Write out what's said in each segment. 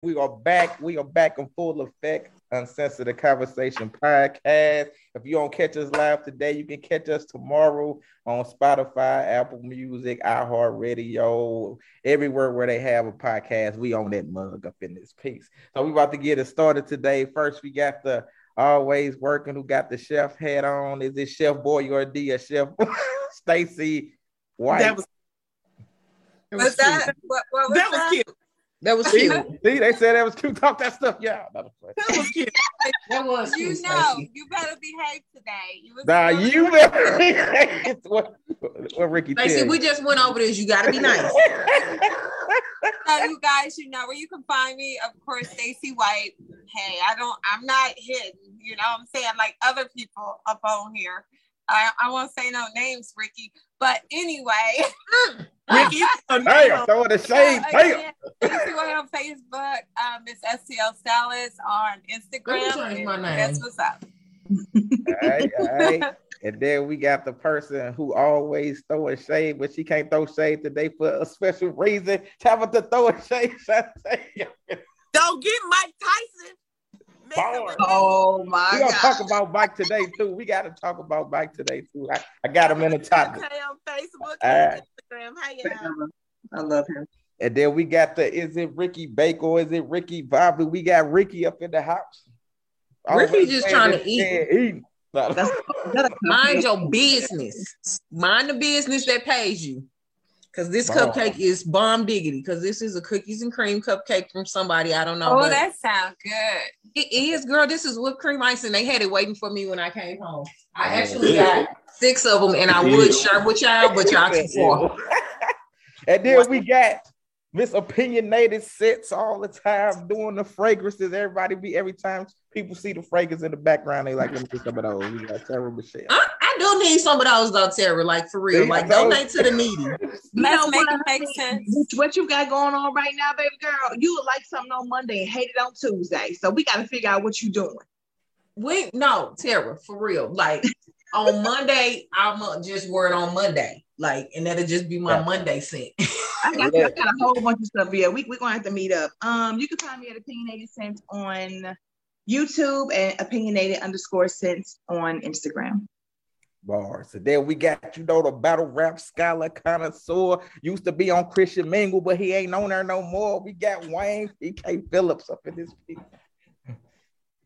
We are back. We are back in full effect. Uncensored Conversation podcast. If you don't catch us live today, you can catch us tomorrow on Spotify, Apple Music, iHeartRadio, everywhere where they have a podcast. We own that mug up in this piece. So we're about to get it started today. First, we got the always working who got the chef hat on. Is it Chef Boyardee or Chef Stacy White? That was, Was that what, what was that was cute. That was See, cute. see, they said that was cute. Talk that stuff. Yeah. That was cute. That was You cute. know, Stacey. you better behave today. You was Nah, you better. what, what Ricky Stacey, tell we just went over this. You got to be nice. So you guys, you know where you can find me. Of course, Stacy White. Hey, I don't. I'm not hidden. You know what I'm saying? Like other people up on here. I, I won't say no names, Ricky. But anyway, Ricky, Damn, throwing the shade. uh, Damn. again, Stacy White on Facebook. Um, it's STL Stylist on Instagram. Let me change my name. That's what's up. All right, all right. And then we got the person who always throwing shade, but she can't throw shade today for a special reason. Tabitha throwing shade. Don't get Mike Tyson. Mixed up with Oh we my gonna God. talk about Mike today too. We got to talk about Mike today too. I, I got him in the topic. Okay, on Facebook All and right. Instagram. Hey, y'all. I love him. And then we got the is it Ricky Baker or is it Ricky Bobby? We got Ricky up in the house. Ricky Always just trying to this eat. man eating. That's, Mind your business. Mind the business that pays you. Because this Bomb. cupcake is bomb diggity. Because this is a cookies and cream cupcake from somebody. I don't know. Oh, that sounds good. it is, girl. This is whipped cream icing. they had it waiting for me when I came home. I Oh, actually got six of them, and I would share with y'all, but y'all too far. and then we got Miss Opinionated sits all the time doing the fragrances. Everybody be every time people see the fragrance in the background, they like, let me get some of those. We got Sarah Michelle. I, I do need some of those though, Tara. Like for real. Like donate to the needy. You Let's know make what? it make sense. what, what you got going on right now, baby girl? You would like something on Monday and hate it on Tuesday. So we got to figure out what you're doing. We no, Tara, for real. Like on Monday, I'm gonna just wear it on Monday. Like, and that'll just be my Yeah. Monday scent. I got, I got a whole bunch of stuff. Yeah, we, we're going to have to meet up. Um, You can find me at Opinionated Sense on YouTube and Opinionated underscore Sense on Instagram. Bars. And then we got, you know, the battle rap scholar connoisseur. Used to be on Christian Mingle, but he ain't on there no more. We got Wayne PK Phillips up in this piece.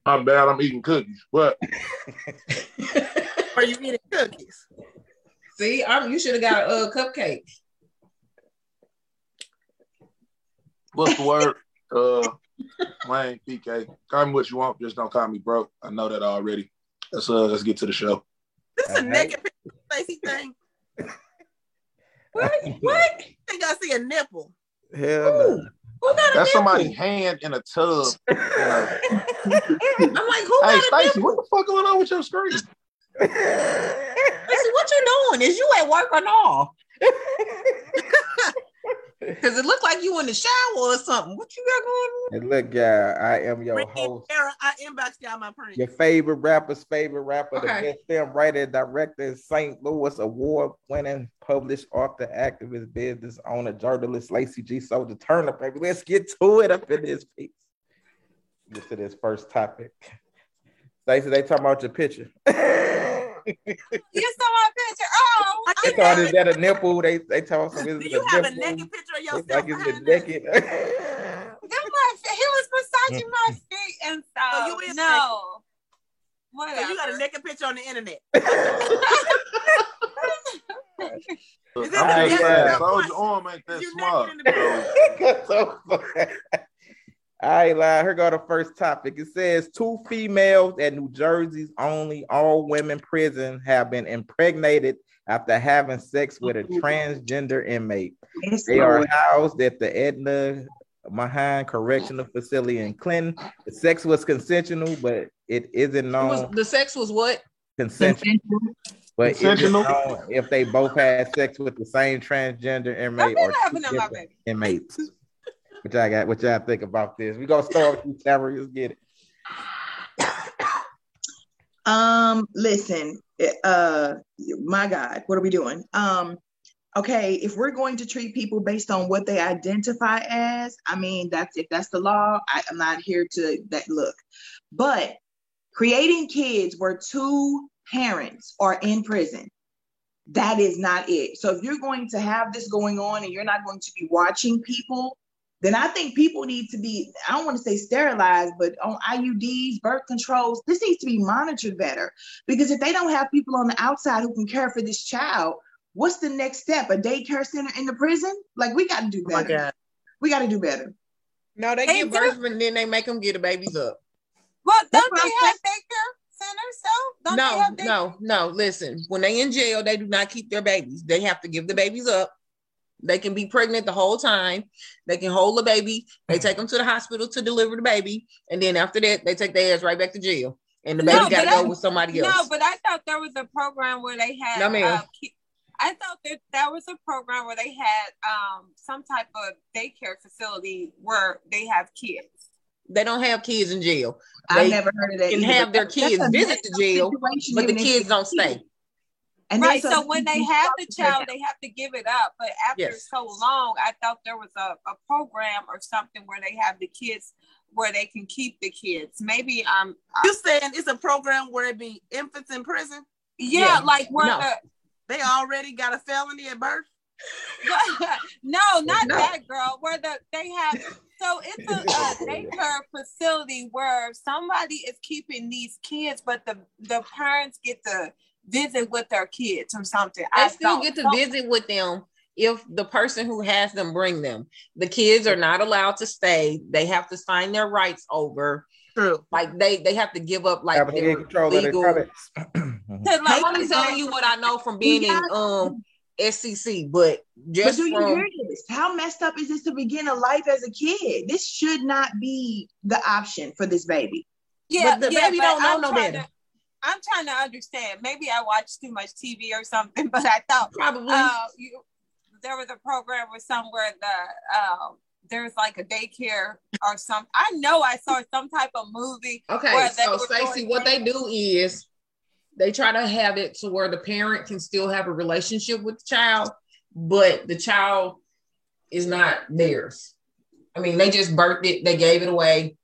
I'm bad. I'm eating cookies, but Are you eating cookies? See, I'm, you should have got a uh, cupcake. what's the word? Uh, Wayne PK. Call me what you want. Just don't call me broke. I know that already. Let's uh, let's get to the show. This is a All right. naked picture, thing. What? What? I think I see a nipple. Hell no. Who? Who got a That's nipple? somebody's hand in a tub. I'm like, who hey, got a Stacy, nipple? what the fuck going on with your screen? Stacey, what you doing? Is you at work or no? Because it looked like you in the shower or something. What you got going on? And look, yeah, I am your Ricky host. Era, I inboxed y'all my print. Your favorite rapper's favorite rapper, the best film writer, director, St. Louis award winning, published author, activist, business owner, journalist, Lacey G. Soldier Turner, baby. Let's get to it up in this piece. Get to this first topic. Stacey, they talking about your picture. they You saw my picture. Oh, I okay. thought is that a nipple? They they talking some Do is it you a have a naked picture of It's yourself? like it's a behind naked. That my fe- he was massaging mm. my feet and stuff. So you is no. So oh, you got a naked picture on the internet. Look, Is that I'm a just yes or saying, no soldier arm ain't that You smart. naked in the So, so All right, lie. Here go the first topic. It says two females at New Jersey's only all women prison have been impregnated after having sex with a transgender inmate. Yes, They are housed at the Edna Mahan Correctional Facility in Clinton. The sex was consensual, but it isn't It known was, the sex was what? consensual. But Consensual? known if they both had sex with the same transgender inmate or two having different inmates. What y'all got? What y'all think about this? We gonna start with you, Tamara. Let's get it. Um, listen, uh, my God, what are we doing? Um, okay, if we're going to treat people based on what they identify as, I mean, that's if that's the law, I, I'm not here to that look. But creating kids where two parents are in prison, that is not it. So if you're going to have this going on and you're not going to be watching people, then I think people need to be, I don't want to say sterilized, but on IUDs, birth controls, this needs to be monitored better. Because if they don't have people on the outside who can care for this child, what's the next step? A daycare center in the prison? Like we got to do Oh better. God. we got to do better. No, they They give do. birth and then they make them get the babies up. Well, don't what they I'm have daycare centers though? Don't they No, have day- no, no. Listen, when they in jail, they do not keep their babies. They have to give the babies up. They can be pregnant the whole time. They can hold the baby. They take them to the hospital to deliver the baby, and then after that, they take their ass right back to jail, and the No, baby got to go I- with somebody else. No, but I thought there was a program where they had. No, ma'am. uh, I thought that that was a program where they had um some type of daycare facility where they have kids. They don't have kids in jail. I've never heard of that. can either, have their kids visit the jail, but the kids don't kids. stay. And right. So when they have the child, they have to give it up. But after Yes. so long, I thought there was a, a program or something where they have the kids where they can keep the kids. Maybe um You saying it's a program where it be infants in prison? yeah, Yeah. like where No. the They already got a felony at birth. no, not No. that girl. Where the they have so it's a, a daycare facility where somebody is keeping these kids, but the the parents get to visit with their kids or something. They I still get to visit with them if the person who has them bring them. The kids are not allowed to stay. They have to sign their rights over. True. Like they they have to give up like Have a their control of their legal. products. to, I'm telling you what I know from being in um SCC, but But just do you hear this? How messed up is this to begin a life as a kid? This should not be the option for this baby. yeah, But the yeah, baby but don't know I'm no better. to- I'm trying to understand. Maybe I watched too much TV or something, but I thought probably uh, you, there was a program where somewhere the um, there's like a daycare or some. I know I saw some type of movie. Okay, so Stacey, going what they do is they try to have it to where the parent can still have a relationship with the child, but the child is not theirs. I mean, they just birthed it, they gave it away.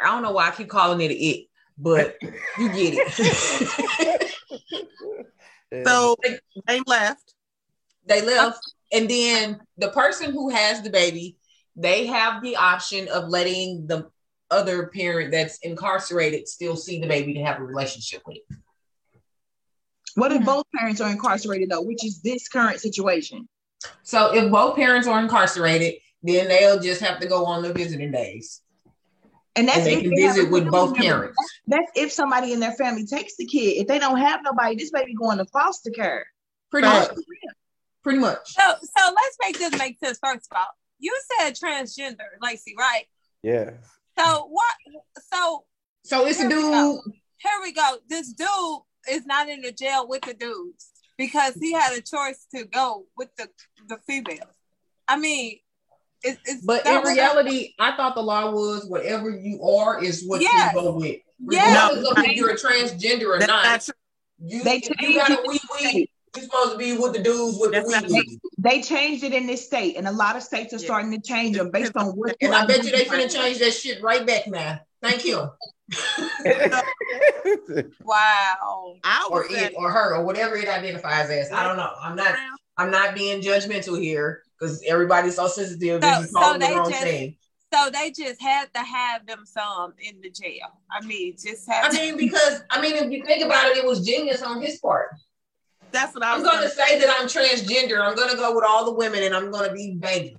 I don't know why I keep calling it it, but you get it. So they left. they left, and then the person who has the baby, they have the option of letting the other parent that's incarcerated still see the baby to have a relationship with. What if both parents are incarcerated though, which is this current situation? So if both parents are incarcerated, then they'll just have to go on their visiting days. And that's And they if can they visit with both parents. That's if somebody in their family takes the kid. If they don't have nobody, this baby going to foster care. Pretty Facts. much. Pretty much. So so let's make this make sense. First of all, you said transgender, Lacey, right? Yeah. So what? So So it's a Here we dude. here we go. This dude is not in the jail with the dudes because he had a choice to go with the the females. I mean, it, it's But in reality, I thought the law was whatever you are is what Yes. you go with. Yeah. Regardless of if you're a transgender or That's not, not you, They if you changed got a it. wee wee, you're supposed to be with the dudes with That's the not wee wee. They changed it in this state, and a lot of states are Yeah. starting to change them based on what. And I bet you they finna change that shit right back now. Thank you. wow. I Or it or her or whatever it identifies as. I don't know. I'm not I'm not being judgmental here because everybody's so sensitive So- so calling the they wrong just- thing. So they just had to have them some in the jail. I mean, just had. I mean, because I mean, if you think about it, it was genius on his part. That's what I I'm was gonna say that I'm transgender. I'm gonna go with all the women and I'm gonna be banging.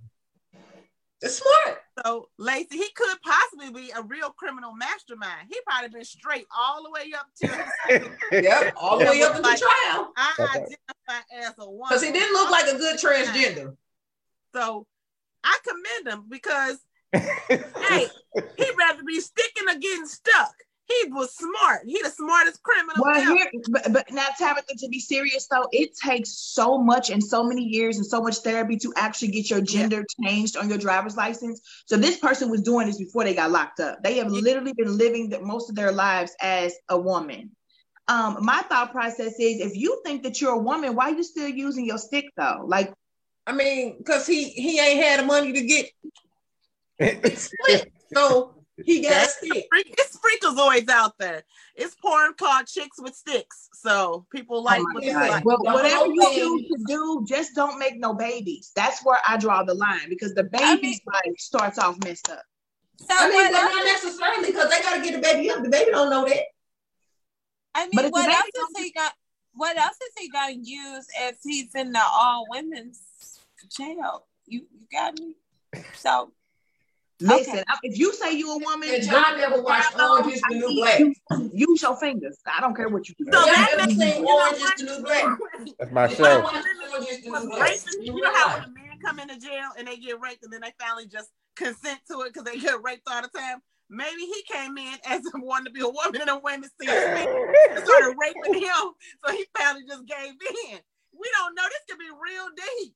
It's smart. So Lacey, he could possibly be a real criminal mastermind. He probably been straight all the way up to Yep, all the way up to the trial. I identify as a woman. Because he didn't look like a good transgender. So I commend him because hey, he'd rather be sticking or getting stuck. He was smart. He the smartest criminal Well, ever. here, but, but now, Tabitha, to be serious though, it takes so much and so many years and so much therapy to actually get your gender changed on your driver's license. So this person was doing this before they got locked up. They have Yeah. literally been living the, most of their lives as a woman. um, my thought process is if you think that you're a woman, why are you still using your stick though? Like, I mean, because he he ain't had the money to get it split. So he got a That's stick. freak- it's freakazoids out there. It's porn called chicks with sticks. So people like, oh my what they God. like. well, whatever you thing- choose to do, just don't make no babies. That's where I draw the line because the I baby's life starts off messed up. So I mean, what but not necessarily because they gotta get the baby up. The baby don't know that. I mean, But what else is he got? What else is he gonna use if he's in the all women's jail? You you got me. So Listen, I- if you say you a woman, And John never watched Orange is the New Black. you- use your fingers. I don't care what you do. So Y'all that never seen Orange is the New Black. That's my show. watched Orange is the was New Black, raping. you You know how when a man come into jail and they get raped and then they finally just consent to it because they get raped all the time. Maybe he came in as a wanting to be a woman and a woman see and started raping him, so he finally just gave in. We don't know. This could be real deep.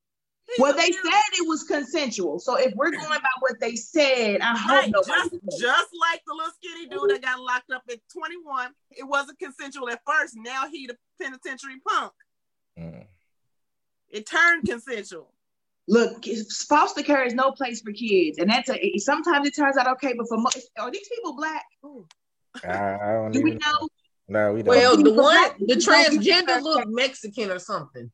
He's Well, they said it was consensual. So if we're going by what they said, I hope Right, nobody. just, just like the little skinny dude that got locked up at 21, it wasn't consensual at first. Now he the penitentiary punk. Mm. It turned consensual. Look, foster care is no place for kids, and that's a. Sometimes it turns out okay, but for most, are these people black? I, I don't Do we even know? No, we don't. Well, the one, the people don't get transgender fair look. Mexican or something.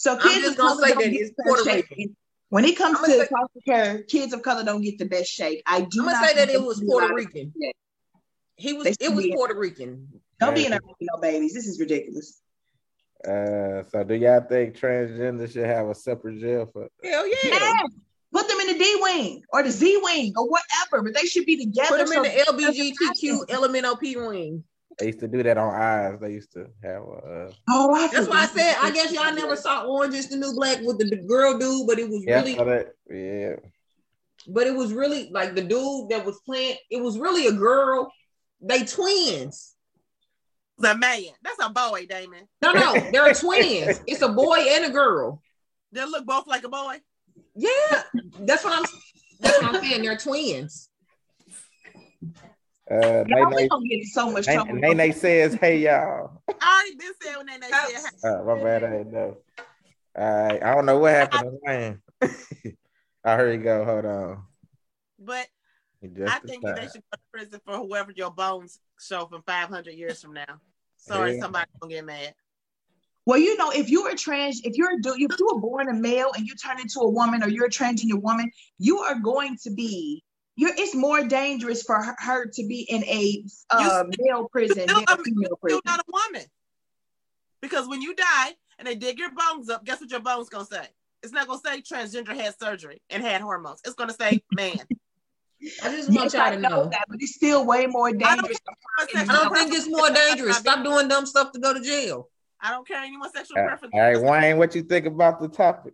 So I'm kids just of gonna color say don't that get it's fair Puerto shake. Rican. When it comes to gonna foster care, kids of color don't get the best shake. I do I'm not gonna say that it was Puerto Rican. allowed- He was. They It was Puerto Rican. Don't be in there no babies. This is ridiculous. Uh, so do y'all think transgender should have a separate jail for? Hell yeah. Yes. Put them in the D wing or the Z wing or whatever, but they should be together. Put them in so- the LBGTQ LMNOP wing. They used to do that on eyes. They used to have uh, Oh, I That's why I said I guess y'all never saw Orange is the New Black with the, the girl dude, but it was yeah, really, that, yeah. but it was really like the dude that was playing. It was really a girl. They twins. The man. That's a boy, Damon. No, no, they're twins. It's a boy and a girl. They look both like a boy. Yeah, that's what I'm. That's what I'm saying. They're twins. Uh, Y'all, we Nene, gonna get so much trouble. Nene, Nene says, "Hey y'all." I already been saying when they, they said Uh, my bad, I didn't know. Uh, I don't know what happened to Wayne. I heard you go. Hold on. but just I think that they should go to prison for whoever your bones show from 500 years from now. Sorry, Yeah. somebody gonna get mad. Well, you know, if you are trans, if you're a dude, if you were born a male and you turn into a woman, or you're a transgender woman, you are going to be. You're, it's more dangerous for her, her to be in a uh, male prison still than a a- female You're prison. not a woman. Because when you die and they dig your bones up, guess what your bones gonna say? It's not gonna say transgender had surgery and had hormones. It's gonna say man. I just want Yes, y'all to know know. that, but it's still way more dangerous. I don't think it's more dangerous. Stop doing dumb stuff to go to jail. I don't care anyone's sexual Uh, preference. Hey, Wayne, what you think about the topic?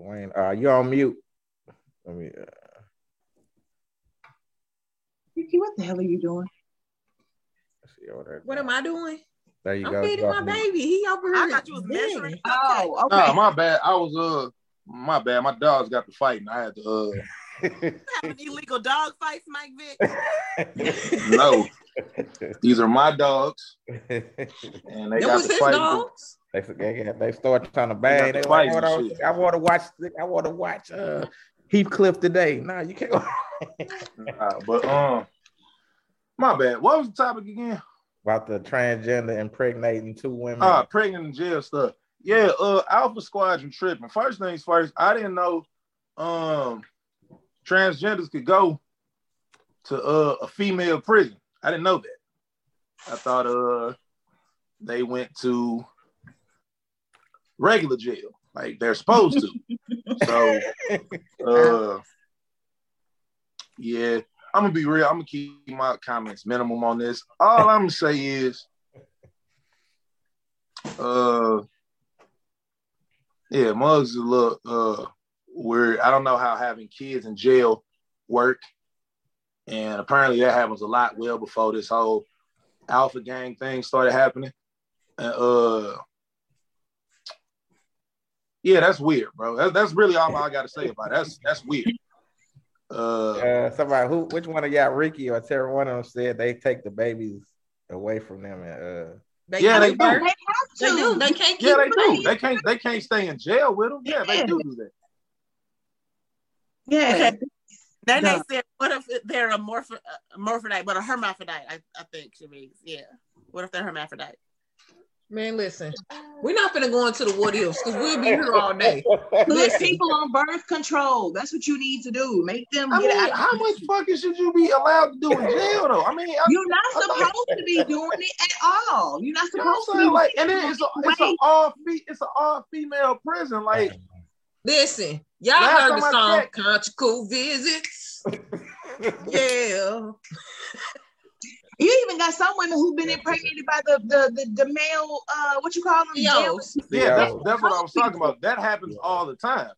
Wayne, uh, you're on mute. Let me. Uh, Ricky, what the hell are you doing? see over there. What am I doing? There you I'm go. feeding You're my off baby. He over here. I thought you was measuring. dead. Oh, okay. Nah, my bad. I was uh my bad. My dogs got to fight and I had to uh having illegal dog fights, Mike Vick. no. These are my dogs and they That got was to fight. dogs. They, they, they start trying to bang. got They like, I want to I want to watch. I want to watch uh, Heathcliff today. No, you can't. Nah, but um my bad. What was the topic again? About the transgender impregnating two women. Ah, pregnant in jail stuff. Yeah, uh Alpha Squadron tripping. First things first, I didn't know um transgenders could go to uh, a female prison. I didn't know that. I thought uh they went to regular jail, like they're supposed to. so uh yeah, I'm gonna be real. I'm gonna keep my comments minimum on this. All I'm gonna say is uh yeah, mugs is a little uh weird. I don't know how having kids in jail work. And apparently that happens a lot well before this whole alpha gang thing started happening. Uh yeah, that's weird, bro. That, that's really all I gotta say about it. That's that's weird. Uh, Uh, somebody who, which one of y'all, Ricky or Tara, one of them said they take the babies away from them and uh, They Yeah, can't they do. her. They have They do. They can't keep yeah, they her. do. They can't. They can't stay in jail with them. Yeah, they do do that. Yeah. Then Duh. they said, what if they're a morph- a hermaphrodite, but a hermaphrodite, I, I think she means. Yeah. What if they're hermaphrodite? Man, listen, we're not gonna go into the what ifs because we'll be here all day. Put people on birth control. That's what you need to do. Make them I get mean, out. how much fucking should you be allowed to do in jail though? I mean, I, You're not I thought- supposed to be doing it at all. You're not you know supposed to be saying? Like, and then it's a it's an all fe- it's an all female prison. Like, Listen, y'all heard the song checked- "Conjugal Visits." Yeah, You even got some women who've been impregnated by the the the, the male uh what you call them? Theos. yeah, that's, that's what I was talking about. That happens all the time.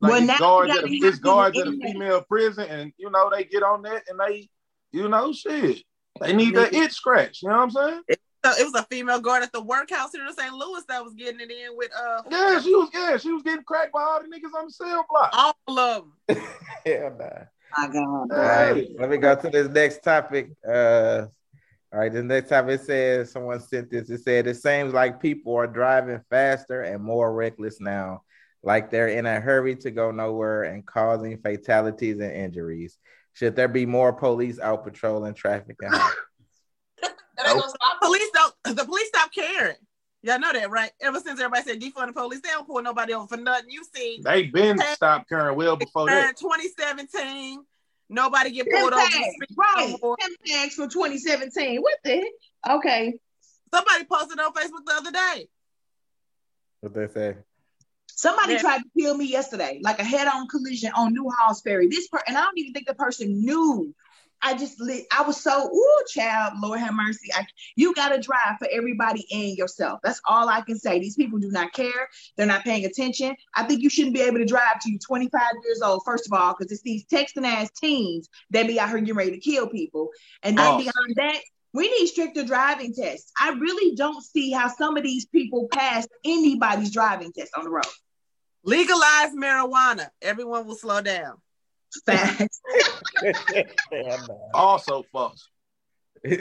Like Well, it's guards at gotta a, have it's guards at a female prison, and you know they get on that and they, you know, shit. They need that itch scratch. You know what I'm saying? So it was a female guard at the workhouse here in St. Louis that was getting it in with uh Yeah, she was. Yeah, she was getting cracked by all the niggas on the cell block. all of them. Hell nah. My God. All right, let me go to this next topic. Uh, all right, the next topic it says someone sent this. It said it seems like people are driving faster and more reckless now, like they're in a hurry to go nowhere and causing fatalities and injuries. Should there be more police out patrolling traffic? at home? that ain't gonna stop. Police don't the police stop caring. Y'all know that, right? Ever since everybody said defund the police, they don't pull nobody over for nothing. You see, They been stopped carrying well before that. 2017, nobody get Pimp pulled over. tags, right? no more. Pimp tags for 2017. What the heck? Okay. Somebody posted on Facebook the other day. What they say? Somebody Yeah. tried to kill me yesterday, like a head-on collision on New Halls Ferry. This per- and I don't even think the person knew. I just lit. I was so ooh, child. Lord have mercy. I, you gotta drive for everybody and yourself. That's all I can say. These people do not care. They're not paying attention. I think you shouldn't be able to drive till you're 25 years old. First of all, because it's these texting ass teens that be out here getting ready to kill people. And then Oh. beyond that, we need stricter driving tests. I really don't see how some of these people pass anybody's driving test on the road. Legalize marijuana. Everyone will slow down. Facts. Also false. Nobody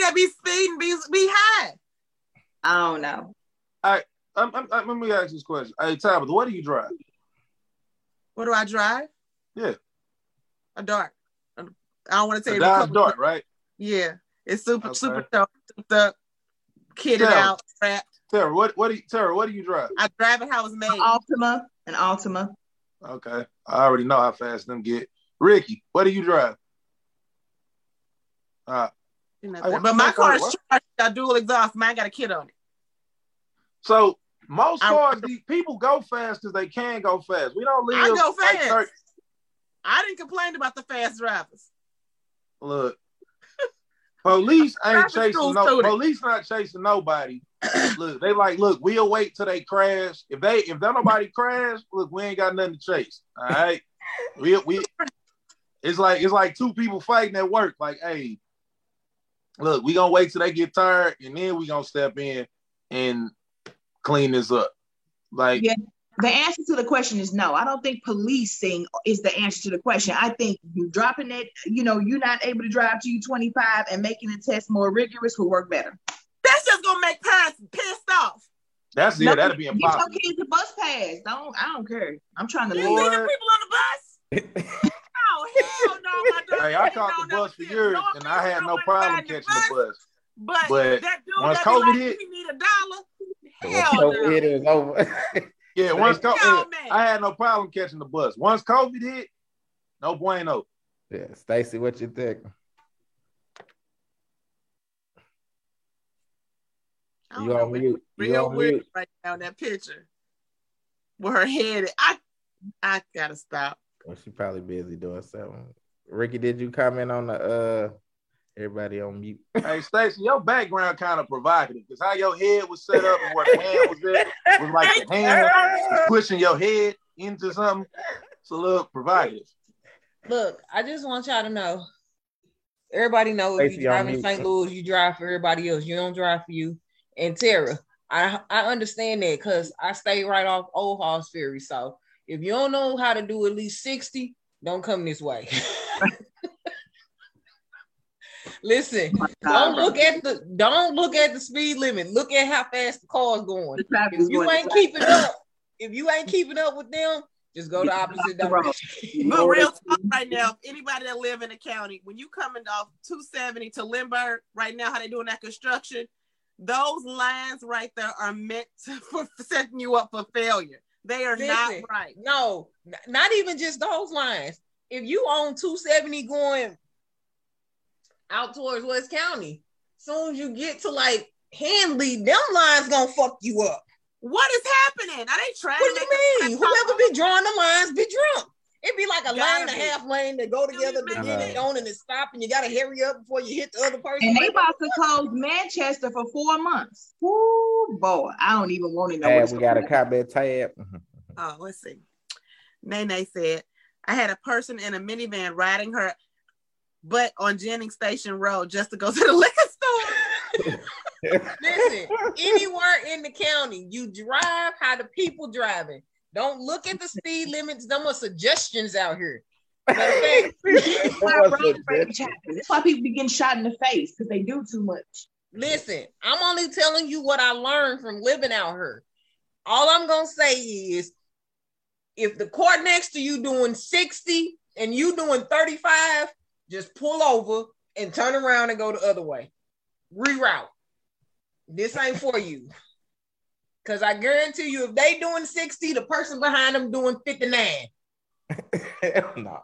that be speeding be, be high. I don't know. Um, um, um, let me ask this question. Hey, Tabitha, what do you drive? What do I drive? Yeah. A dart. I don't want to A tell you the Dodge color. Dart, right? Yeah, it's super Okay. super dope, souped up, kitted Yeah. out, wrapped. Tara, what what do you Tara, what do you drive? I drive it how it's made. Altima, an Altima. Okay. I already know how fast them get. Ricky, what do you drive? Uh, You know, Hey, but my car are- is what? charged. Got dual exhaust. Mine got a kid on it. so most I- cars, the people go fast as they can go fast. We don't live I go like fast. thir- I didn't complain about the fast drivers. Look, police ain't chasing no. too. Police not chasing nobody. Look, they like, look, we'll wait till they crash. If they if don't nobody crash, look, we ain't got nothing to chase. All right, we we. It's like it's like two people fighting at work. Like, hey, look, we gonna wait till they get tired, and then we gonna step in and clean this up. Like, Yeah. The answer to the question is no. I don't think policing is the answer to the question. I think you dropping it, you know, you're not able to drive to you 25 and making the test more rigorous will work better. That's just gonna make parents pissed off. that's yeah, that'd be Get impossible. your kids a bus pass. Don't I don't care. I'm trying to You live. see the people on the bus? Oh hell no, my dog. Hey, I ain't caught the bus for shit. years, No and I had no problem catching the the bus. But, But that dude once that COVID like, hit- we need a dollar. When Hell no. is over. Yeah, once Yo, COVID, man. I had no problem catching the bus. Once COVID hit, no bueno. yeah, Stacy, what you think? I don't You know, on man. mute? You Real on weird mute? right now in that picture. With her head. I I gotta stop. Well, she probably busy doing something. Ricky, did you comment on the uh everybody on mute? Hey, Stacy, your background kind of provocative because how your head was set up and where the hand was at was like the hand pushing your head into something. It's a little provocative. Look, I just want y'all to know. Everybody knows Stacey you drive in. St. Louis, you drive for everybody else. You don't drive for you. And Tara, I I understand that because I stay right off Old Halls Ferry. So If you don't know how to do at least 60, don't come this way. Listen, don't look at the don't look at the speed limit. Look at how fast the car's going. The If you ain't keeping up, if you ain't keeping up with them, just go the opposite direction. But real talk right now, anybody that live in the county, when you coming off 270 to Lindbergh, right now, how they doing that construction, those lines right there are meant to, for setting you up for failure. They are not right. No, not even just those lines. If you own 270 going out towards West County, soon as you get to like Henley, them lines gonna fuck you up. What is happening? Are they trying What do you mean? Whoever be drawing the lines be drunk. It'd be like a Gotta lane and a half lane that go together, be but then it. it on and it stop, and you gotta hurry up before you hit the other person. And they about to close Manchester for four months. Woo, boy, I don't even want to know. Hey, what's we got a going on. comment tab. Oh, let's see. Nene said, I had a person in a minivan riding her butt on Jennings Station Road just to go to the liquor store. Listen, anywhere in the county, you drive how the people driving. Don't look at the speed limits. Them are suggestions out here. Matter of That's why road rage happen. That's why people be getting shot in the face because they do too much. listen, I'm only telling you what I learned from living out here. All I'm gonna say is if the car next to you doing 60 and you doing 35, just pull over and turn around and go the other way. Reroute. This ain't for you. Cause I guarantee you, if they doing 60, the person behind them doing 59. Hell no.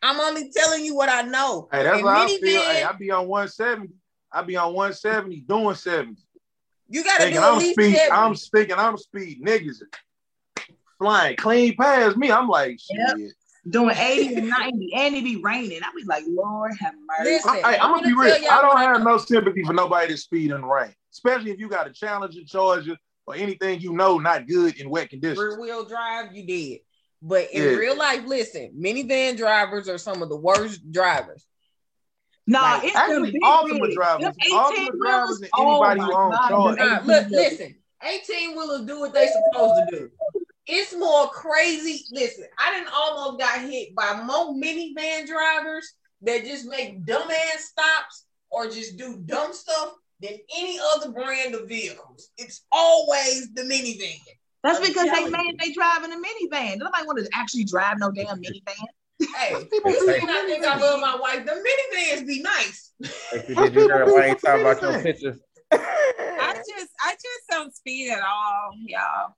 I'm only telling you what I know. Hey, that's And what I minivan, feel. Hey, I be on 170. I be on 170 doing 70. you gotta Thinking do I'm least speed. 70. I'm speaking. I'm speed. Niggas flying clean past me. I'm like, shit. Yep. Doing 80 and 90, and it be raining. I be like, Lord have mercy. Listen, I, I'm am gonna be gonna real. I don't what I have no sympathy for nobody that speed in the rain, especially if you got a Challenger, Charger, or anything you know not good in wet conditions. rear wheel drive, you did. But in Yeah. real life, listen, minivan drivers are some of the worst drivers. No, Like, it's the Actually, big Altima rigs. drivers, Them Altima 18 drivers, and oh anybody my who owns God, Charger. Nah, look, listen, 18 wheelers do what they're supposed to do. It's more crazy. Listen, I didn't almost got hit by more minivan drivers that just make dumbass stops or just do dumb stuff than any other brand of vehicles. It's always the minivan. That's I'm because they telling made you. they driving a minivan. Nobody want to actually drive no damn minivan. Hey, People you do think I think I love my wife. The minivans be nice. Hey, did you hear Wayne talk about your pictures? I just I just don't speed at all, y'all.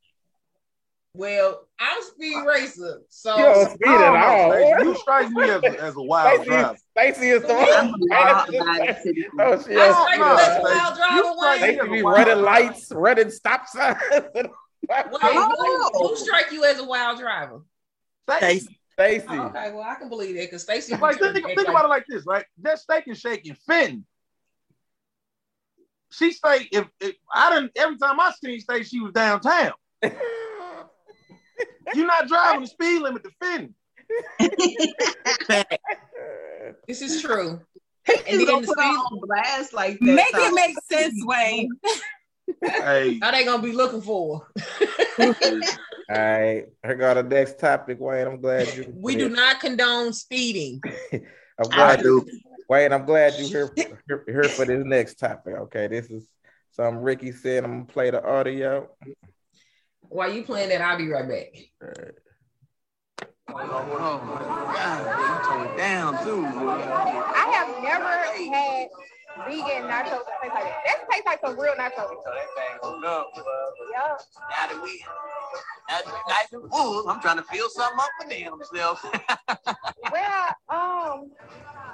Well, I'm speed racer, so You don't speed at all. Stacey, You strike me as, a- as a wild Stacey, driver. Stacey is the one. a law-abiding citizen. Oh, she I strike you as a wild driver, You strike be running lights, running stop signs. Wayne, Oh. who strike you as a wild driver? Stacey. Stacy. Oh, okay, well I can believe that because Stacey. Like, think, think about it like this, right? That steak and shake and Fenton. She stay if, if I didn't every time I seen Stacey, she was downtown. You're not driving the speed limit to Fenton. This is true. And And then then put the her speed, on blast like that. Make so- it make sense, Wayne. Hey, how they gonna be looking for? All right, here go the next topic, Wayne. I'm glad you. We do not condone speeding. I'm I do. Wayne, I'm glad you here, here, here for this next topic. Okay, this is something Ricky said. I'm gonna play the audio. While you playing that, I'll be right back. Oh my God, you tone down too. I have never had vegan nachos that taste like that. That tastes like some real nachos. So that thing hooked up. Yeah. Now that we, now that we I'm trying to feel something up for them themselves. Well, um,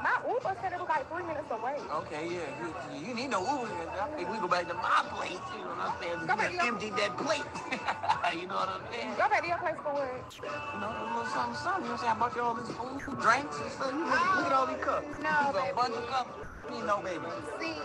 my Uber said it was like three minutes away. okay, yeah, you, you need no Uber. I think we go back to my place. You know what I'm saying? Go back to empty that plate. you know what I'm saying? Go back to your place for what? You know, a little something, something. You know what I'm saying? I bought you all this food, drinks, and stuff. You look, look at all these cups. No, baby. a bunch of cups. You know, baby. See,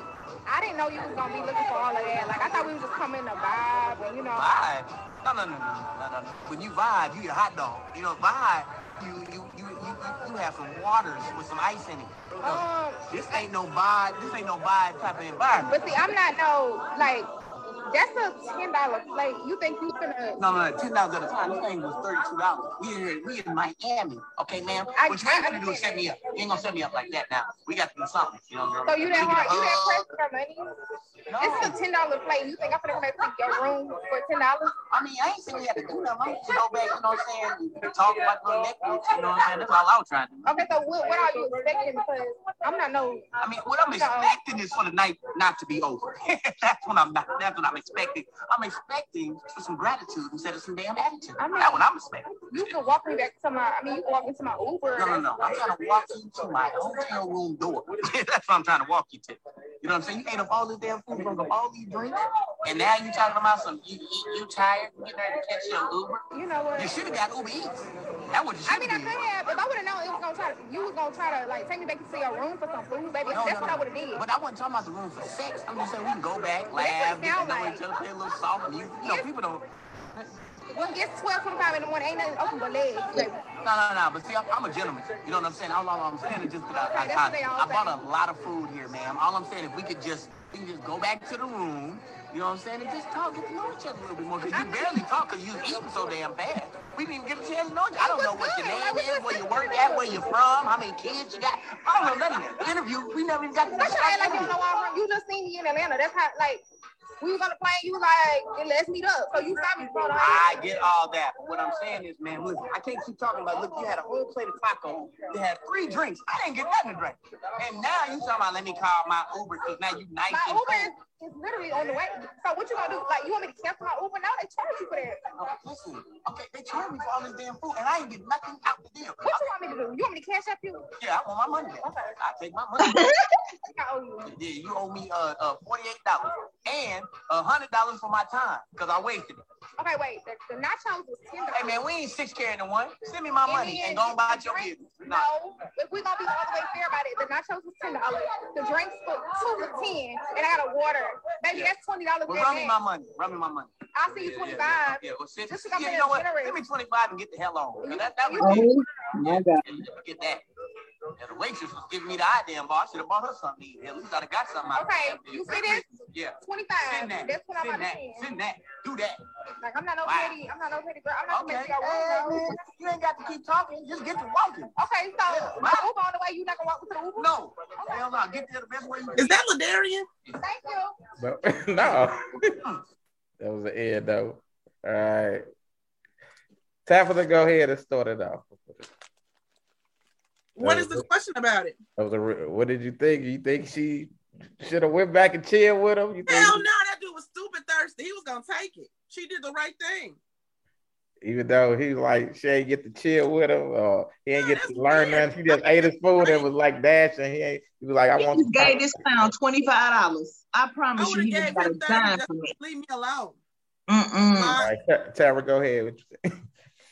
I didn't know you was gonna be looking for all of that. Like I thought we was just coming to vibe and you know. Vibe? No, no, no, no, no, no, no. When you vibe, you eat a hot dog. You know, vibe, you you you you, you have some waters with some ice in it. Um, this ain't no vibe. This ain't no vibe type of environment. but see, I'm not no like That's a ten dollar plate. You think you finna? No, no, no, ten dollars at a time. This thing was thirty-two dollars. We in we in Miami, okay, ma'am. I- What you ain't gonna do is set me up. You ain't gonna set me up like that now. We got to do something. You know what So I'm you that uh, hard? You that pressed for money? This is a ten dollar plate. You think I'm finna come to your room for ten dollars? I mean, I ain't saying we had to do nothing. I just go back, you know what I'm saying? Talk about the Netflix, you know what I'm saying? That's all I was trying to do. Okay, so what, what are you expecting? Because I'm not no. I mean, what I'm expecting is for the night not to be over. that's what I'm not. That's what I'm expecting. I'm expecting some gratitude instead of some damn attitude. I mean- that's what I'm expecting. You can walk me back to my. I mean, you can walk me to my Uber. No, no, no. I'm trying to walk you to my hotel room door. That's what I'm trying to walk you to. You know what I'm saying? You ate up all this damn food, drunk up all these drinks, and now you're talking about some you you, you tired, you ready to catch your Uber. You know what? You should have got Uber Eats. That would I mean, I could have. If I would have known it was gonna try to, you was gonna try to like take me back to your room for some food, baby. No, That's no, what no. I would have did. But I wasn't talking about the room for sex. I'm just saying we can go back, laugh, get to know each other, play a little soft music. You know, people don't. Well, it's twelve twenty-five in the morning. Ain't nothing open but legs. No, no, no. But see, I'm, I'm a gentleman. You know what I'm saying? All, all I'm saying is just that I, Okay, I, I, I bought a lot of food here, ma'am. All I'm saying, if we could just, we can just go back to the room. You know what I'm saying? And just talk, get to know each other a little bit more. Because you barely talk because you eating so damn fast. We didn't even get a chance to know you. I don't know what your name is, where you work at, where you're from, how many kids you got. I don't know that. Interview, we never even got to discuss act like you don't know where I'm from? You just seen me in Atlanta. That's how like we was on the plane. You like let's meet up. So you stopped me from the I get all that. But what I'm saying is, man, listen, I can't keep talking about, look, you had a whole plate of tacos. You had three drinks. I didn't get nothing to drink. And now you talking about, let me call my Uber because now you nice My and Uber is, is literally on the way. So what you gonna do? Like you want me to cancel my Uber? Now they charge you for that. Oh, listen, okay, they charge me for all this damn food and I ain't get nothing out of the deal. What you want me to do? You want me to cash up you? Yeah, I want my money back. Okay. I take my money. I owe you. Yeah, you owe me uh, uh $48 and a $100 for my time because I wasted it. Okay, wait. The, the nachos was ten dollars. Hey, man, we ain't six carrying the one. Send me my money and go buy your business. No, if we gonna be all the way fair about it, the nachos was ten dollars. The drinks for two was ten, and I got a water. Baby, that's twenty dollars. Well, run me my money. Run me my money. I'll see you Yeah, twenty yeah, yeah. Yeah, well, send, Just yeah, you know what? Give me 25 and get the hell on. 'cause That, that was Oh, it. my God. And Get that. Yeah, the waitress was giving me the idea, boss. I should have bought her something to eat. At least I'd have got something out of Okay, you see this? Yeah. Twenty Send that. That's what I'm Send about that. send. Send that. Do that. Like I'm not no Wow. petty. I'm not no petty girl. I'm not Okay. gonna make your Hey, man, you ain't got to keep talking. Just get to walking. Okay, so Yeah, my. Uber on the way. You not gonna walk me to the Uber? No. Okay. Hell no. Get there the best way you can. Is that Ladarian? Thank you. No, no. that was the end though. All right. Time for to go ahead and start it off. What is the question about it? That was a, what did you think? You think she should have went back and chilled with him? You think Hell no, that dude was stupid thirsty. He was gonna take it. She did the right thing. even though he like she ain't get to chill with him or he ain't No, get to learn weird. nothing. She just ate his food and was like dashing. He ain't he was like, I He want just gave this clown twenty five dollars. I I promise you, he have just gave got a dime thirty. from me. Leave me alone. Mm-mm. All right, Tara, go ahead.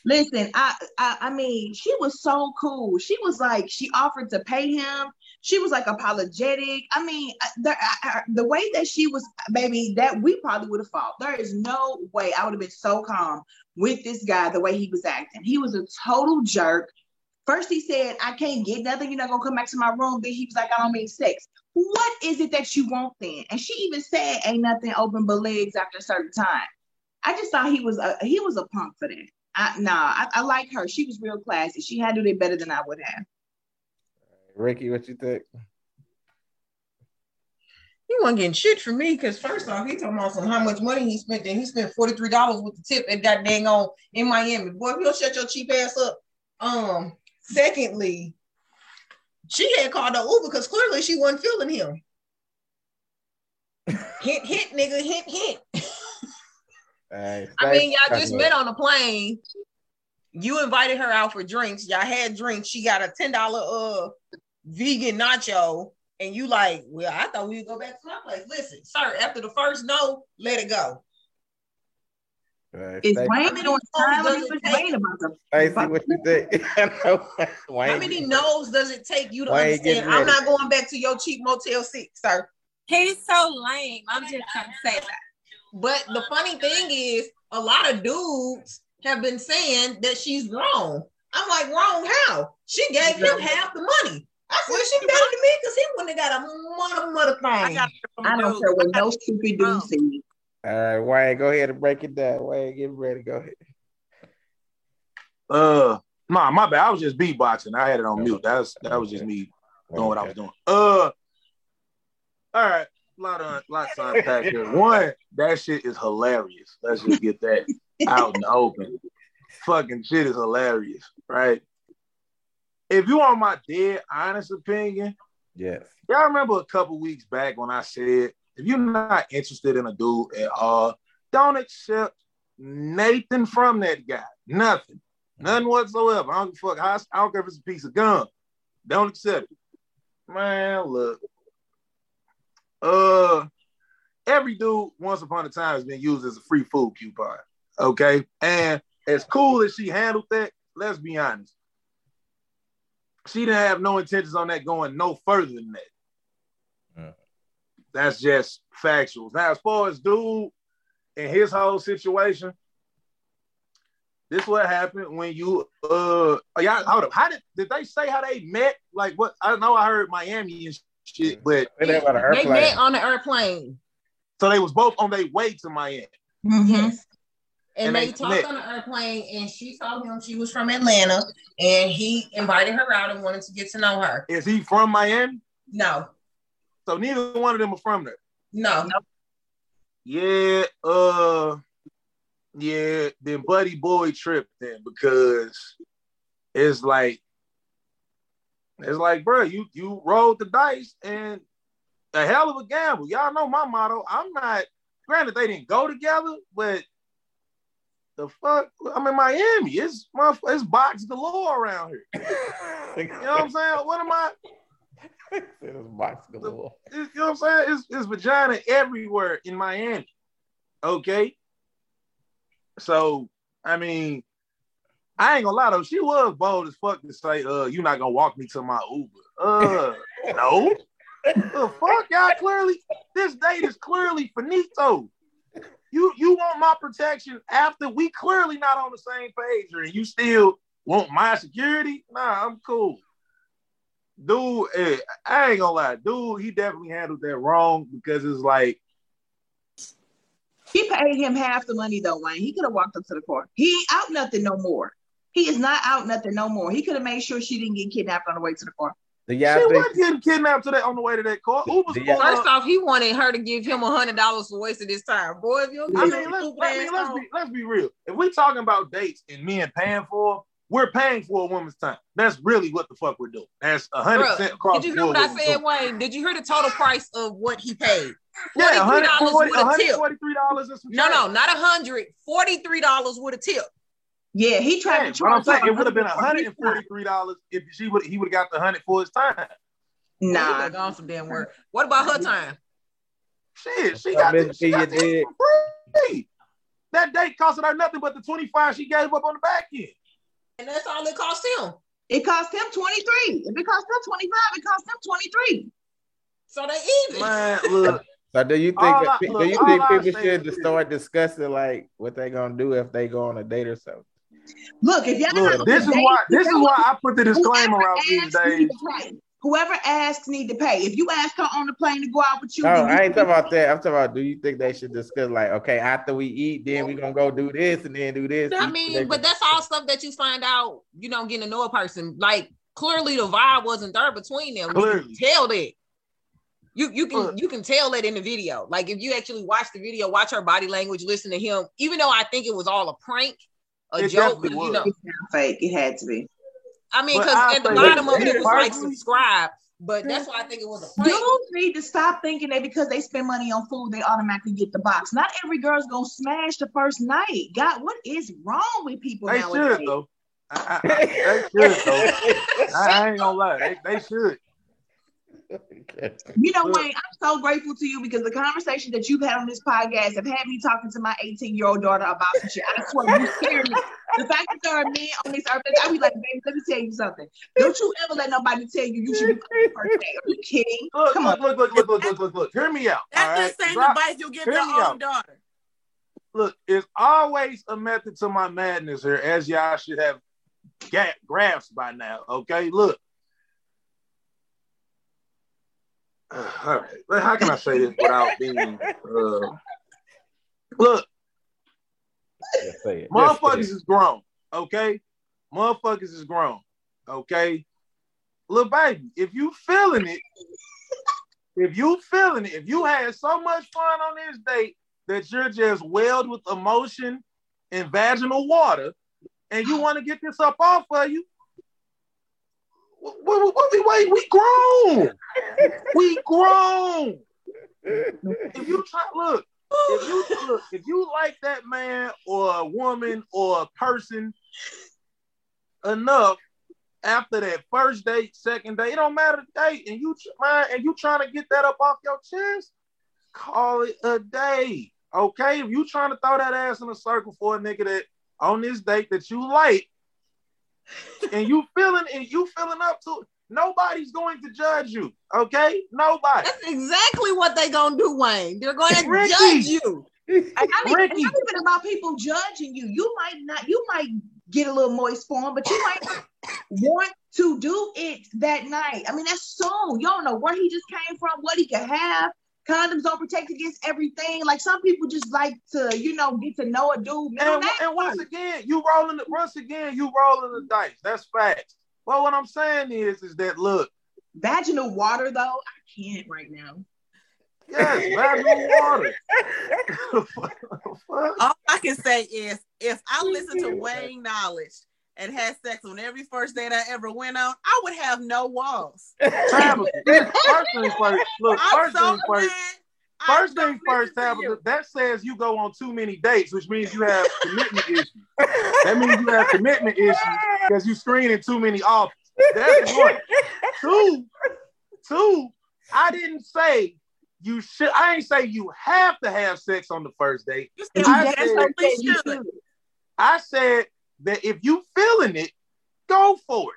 Listen, I, I I mean, she was so cool. She was like, she offered to pay him. She was like apologetic. I mean, uh, the, I, I- the way that she was, baby, that we probably would have fought. There is no way I would have been so calm with this guy the way he was acting. He was a total jerk. First, he said, I can't get nothing. You're not going to come back to my room. Then he was like, I don't mean sex. What is it that you want then? And she even said, Ain't nothing open but legs after a certain time. I just thought he was a he was a punk for that. I, nah, I, I like her. She was real classy. She handled it better than I would have. Ricky, what you think? He wasn't getting shit from me because first off, he talking about some how much money he spent. And he spent forty three dollars with the tip at that dang on in Miami. Boy, if you don't shut your cheap ass up. Um. Secondly, she had called the Uber because clearly she wasn't feeling him. hint, hint, nigga, hint, hint. All right, I mean, y'all just met on a plane. You invited her out for drinks. Y'all had drinks. She got a ten dollar uh vegan nacho, and you like, well, I thought we would go back to my place. Listen, sir, after the first no, let it go. All right, Is stay- Wayne How many doing phones time? What does it Wayne take? about the Stacey, what you think? Wayne, How many no's does it take you to Why ain't understand? I'm not going back to your cheap Motel Six, sir. He's so lame. I'm just gonna say that. But the funny thing is, a lot of dudes have been saying that she's wrong. I'm like, wrong how? She gave him half the money. I said she better than me because he wouldn't have got a mother mother I thing. got I don't dude. care what no it stupid from dude said. All right, Wayne, go ahead and break it down. Wayne, get ready. Go ahead. Uh, nah, my bad. I was just beatboxing. I had it on mute. That's that was just me doing what I was doing. Uh, all right, a lot of lots of unpack here. One, that shit is hilarious. Let's just get that out in the open. Fucking shit is hilarious, right? If you want my dead honest opinion, Yes. y'all remember a couple weeks back when I said if you're not interested in a dude at all, don't accept Nathan from that guy. Nothing. None whatsoever. I don't fuck. how- I don't care if it's a piece of gum. Don't accept it. Man, look. Uh every dude once upon a time has been used as a free food coupon. Okay. And as cool as she handled that, let's be honest. She didn't have no intentions on that going no further than that. That's just factual. Now, as far as dude and his whole situation, this what happened when you uh y'all hold up. How did did they say how they met? Like what I know I heard Miami and shit, but They live on an They airplane. met on the airplane. so they was both on their way to Miami. Yes. And, And they, they talked met. on the airplane, and she told him she was from Atlanta, and he invited her out and wanted to get to know her. Is he from Miami? No, So neither one of them are from there. no, Yeah, uh, yeah. Then Buddy Boy tripped then because it's like, it's like, bro, you you rolled the dice and a hell of a gamble. Y'all know my motto. I'm not. Granted, they didn't go together, but the fuck, I'm in Miami. It's my it's box galore around here. You know what I'm saying? What am I? it's box galore. You know what I'm saying? It's, it's vagina everywhere in Miami. Okay. So, I mean, I ain't gonna lie though, she was bold as fuck to say, uh, you're not gonna walk me to my Uber. Uh, no. the fuck, y'all clearly, this date is clearly finito. You you want my protection after we clearly not on the same page, and you still want my security? Nah, I'm cool. Dude, eh, I ain't gonna lie, dude, he definitely handled that wrong because it's like, She paid him half the money though, Wayne. He could have walked up to the car. He ain't out nothing no more. He is not out nothing no more. He could have made sure she didn't get kidnapped on the way to the car. Do she wasn't getting kidnapped today on the way to that car. Uber's Yeah. pulling First up. off, he wanted her to give him a hundred dollars for wasting his time. Boy, if you don't I give mean, let's, I mean, let's be let's be real. If we're talking about dates and men paying for, we're paying for a woman's time. That's really what the fuck we're doing. That's hundred percent Bruh, across Did you the hear board. what I said. Wayne? Did you hear the total price of what he paid? Yeah, $43 with a tip. $143 and some No, no, not a hundred. Forty-three dollars with a tip. Yeah, he tried Yeah, to but I'm charge saying it would have been $143. $143 if she would he would have got the hundred for his time. Nah, Nah, he gone some damn work. What about her time? Shit, she got, Miss the, she got you the did. free. That date costed her nothing but the 25 she gave up on the back end. And that's all it cost him. it cost him 23. If it cost her 25, it cost him 23. So they even. Man, look, So do you think All that I- do look, you think people should is- start discussing like what they gonna do if they go on a date or something? Look, if y'all not look, this is why this is why I put the disclaimer out these days. Whoever asks need to pay. If you ask her on the plane to go out with you, oh, No, I ain't talking about that. I'm talking about do you think they should discuss like okay after we eat, then we gonna go do this and then do this. I mean, think but that's all stuff that you find out, you know, getting to know a person. Like clearly the vibe wasn't there between them. You Clearly. can tell that. You you can Look. you can tell that in the video. Like if you actually watch the video, watch her body language, listen to him, even though I think it was all a prank, a It joke, definitely you know. fake. It had to be. I mean, because at the bottom this, of it, it was like subscribe, but that's why I think it was a prank. Dudes need to stop thinking that because they spend money on food, they automatically get the box. Not every girl's gonna smash the first night. God, what is wrong with people They nowadays? should though. I, I, I- they should though. I, I ain't gonna lie. They, they should. You know, Wayne, I'm so grateful to you because the conversation that you've had on this podcast have had me talking to my 18 year old daughter about some shit. I swear, you scared me. The fact that there are men on this earth, I be like, baby, let me tell you something. Don't you ever let nobody tell you you should be fucking first date. Are you kidding? Look, Come look, on. look, look, look, look, look, look, look. Hear me out. That's all the right? same Drop- advice you'll give your own out. daughter. Look, it's always a method to my madness here, as y'all should have grasped by now. Okay, look. all right. How can I say this without being uh, Look, look, Just say it. Just say motherfuckers it. is grown, okay? Motherfuckers is grown, okay? Little baby, if you feeling it, if you feeling it, if you had so much fun on this date that you're just welled with emotion and vaginal water, and you want to get this up off of you, what, we wait? We grown. We grown. If you try, look, if you look, if you like that man or a woman or a person enough after that first date, second date, it don't matter the date, and you tr- man, and you trying to get that up off your chest, call it a day. Okay, if you trying to throw that ass in a circle for a nigga that on this date that you like, and you feeling and you feeling up to nobody's going to judge you. Okay, nobody. That's exactly what they're gonna do, Wayne. They're gonna Ricky. judge you. And I mean, Ricky. it's not even about people judging you. You might not, you might get a little moist for him, but you might want to do it that night. I mean, that's soon. You don't know where he just came from, what he could have. Condoms don't protect against everything. Like some people just like to, you know, get to know a dude. And, and once again, you rolling the once again, you rolling the dice. That's facts. Well, what I'm saying is, is that look, vaginal water though, I can't right now. yes, vaginal water. All I can say is if I listen to Wayne Knowledge and had sex on every first date I ever went on, I would have no walls. Tabitha, first thing first, look, first so thing first, glad I first don't thing first, Tabitha, that says you go on too many dates, which means you have commitment issues. That means you have commitment issues because you screening too many offers. That's one. Two, two, I didn't say you should. I ain't say you have to have sex on the first date. You said I you you said- you should. should. I said that if you feeling it, go for it.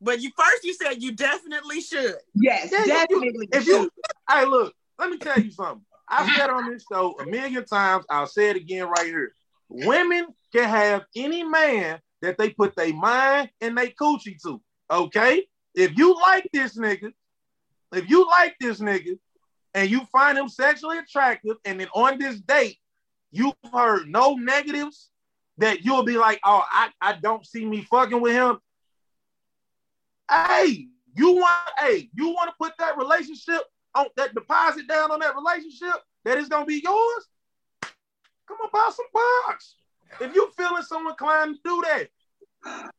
But you first you said you definitely should. Yes, Yeah, you- definitely. If you, hey, look, let me tell you something. I've said on this show a million times. I'll say it again right here. Women can have any man that they put their mind and they coochie to. Okay, if you like this nigga, if you like this nigga, and you find him sexually attractive, and then on this date you've heard no negatives, that you'll be like, oh, I, I don't see me fucking with him. Hey, you want, hey, you want to put that relationship on that deposit down on that relationship that is gonna be yours? Come on, buy some box. If you feeling so inclined to do that,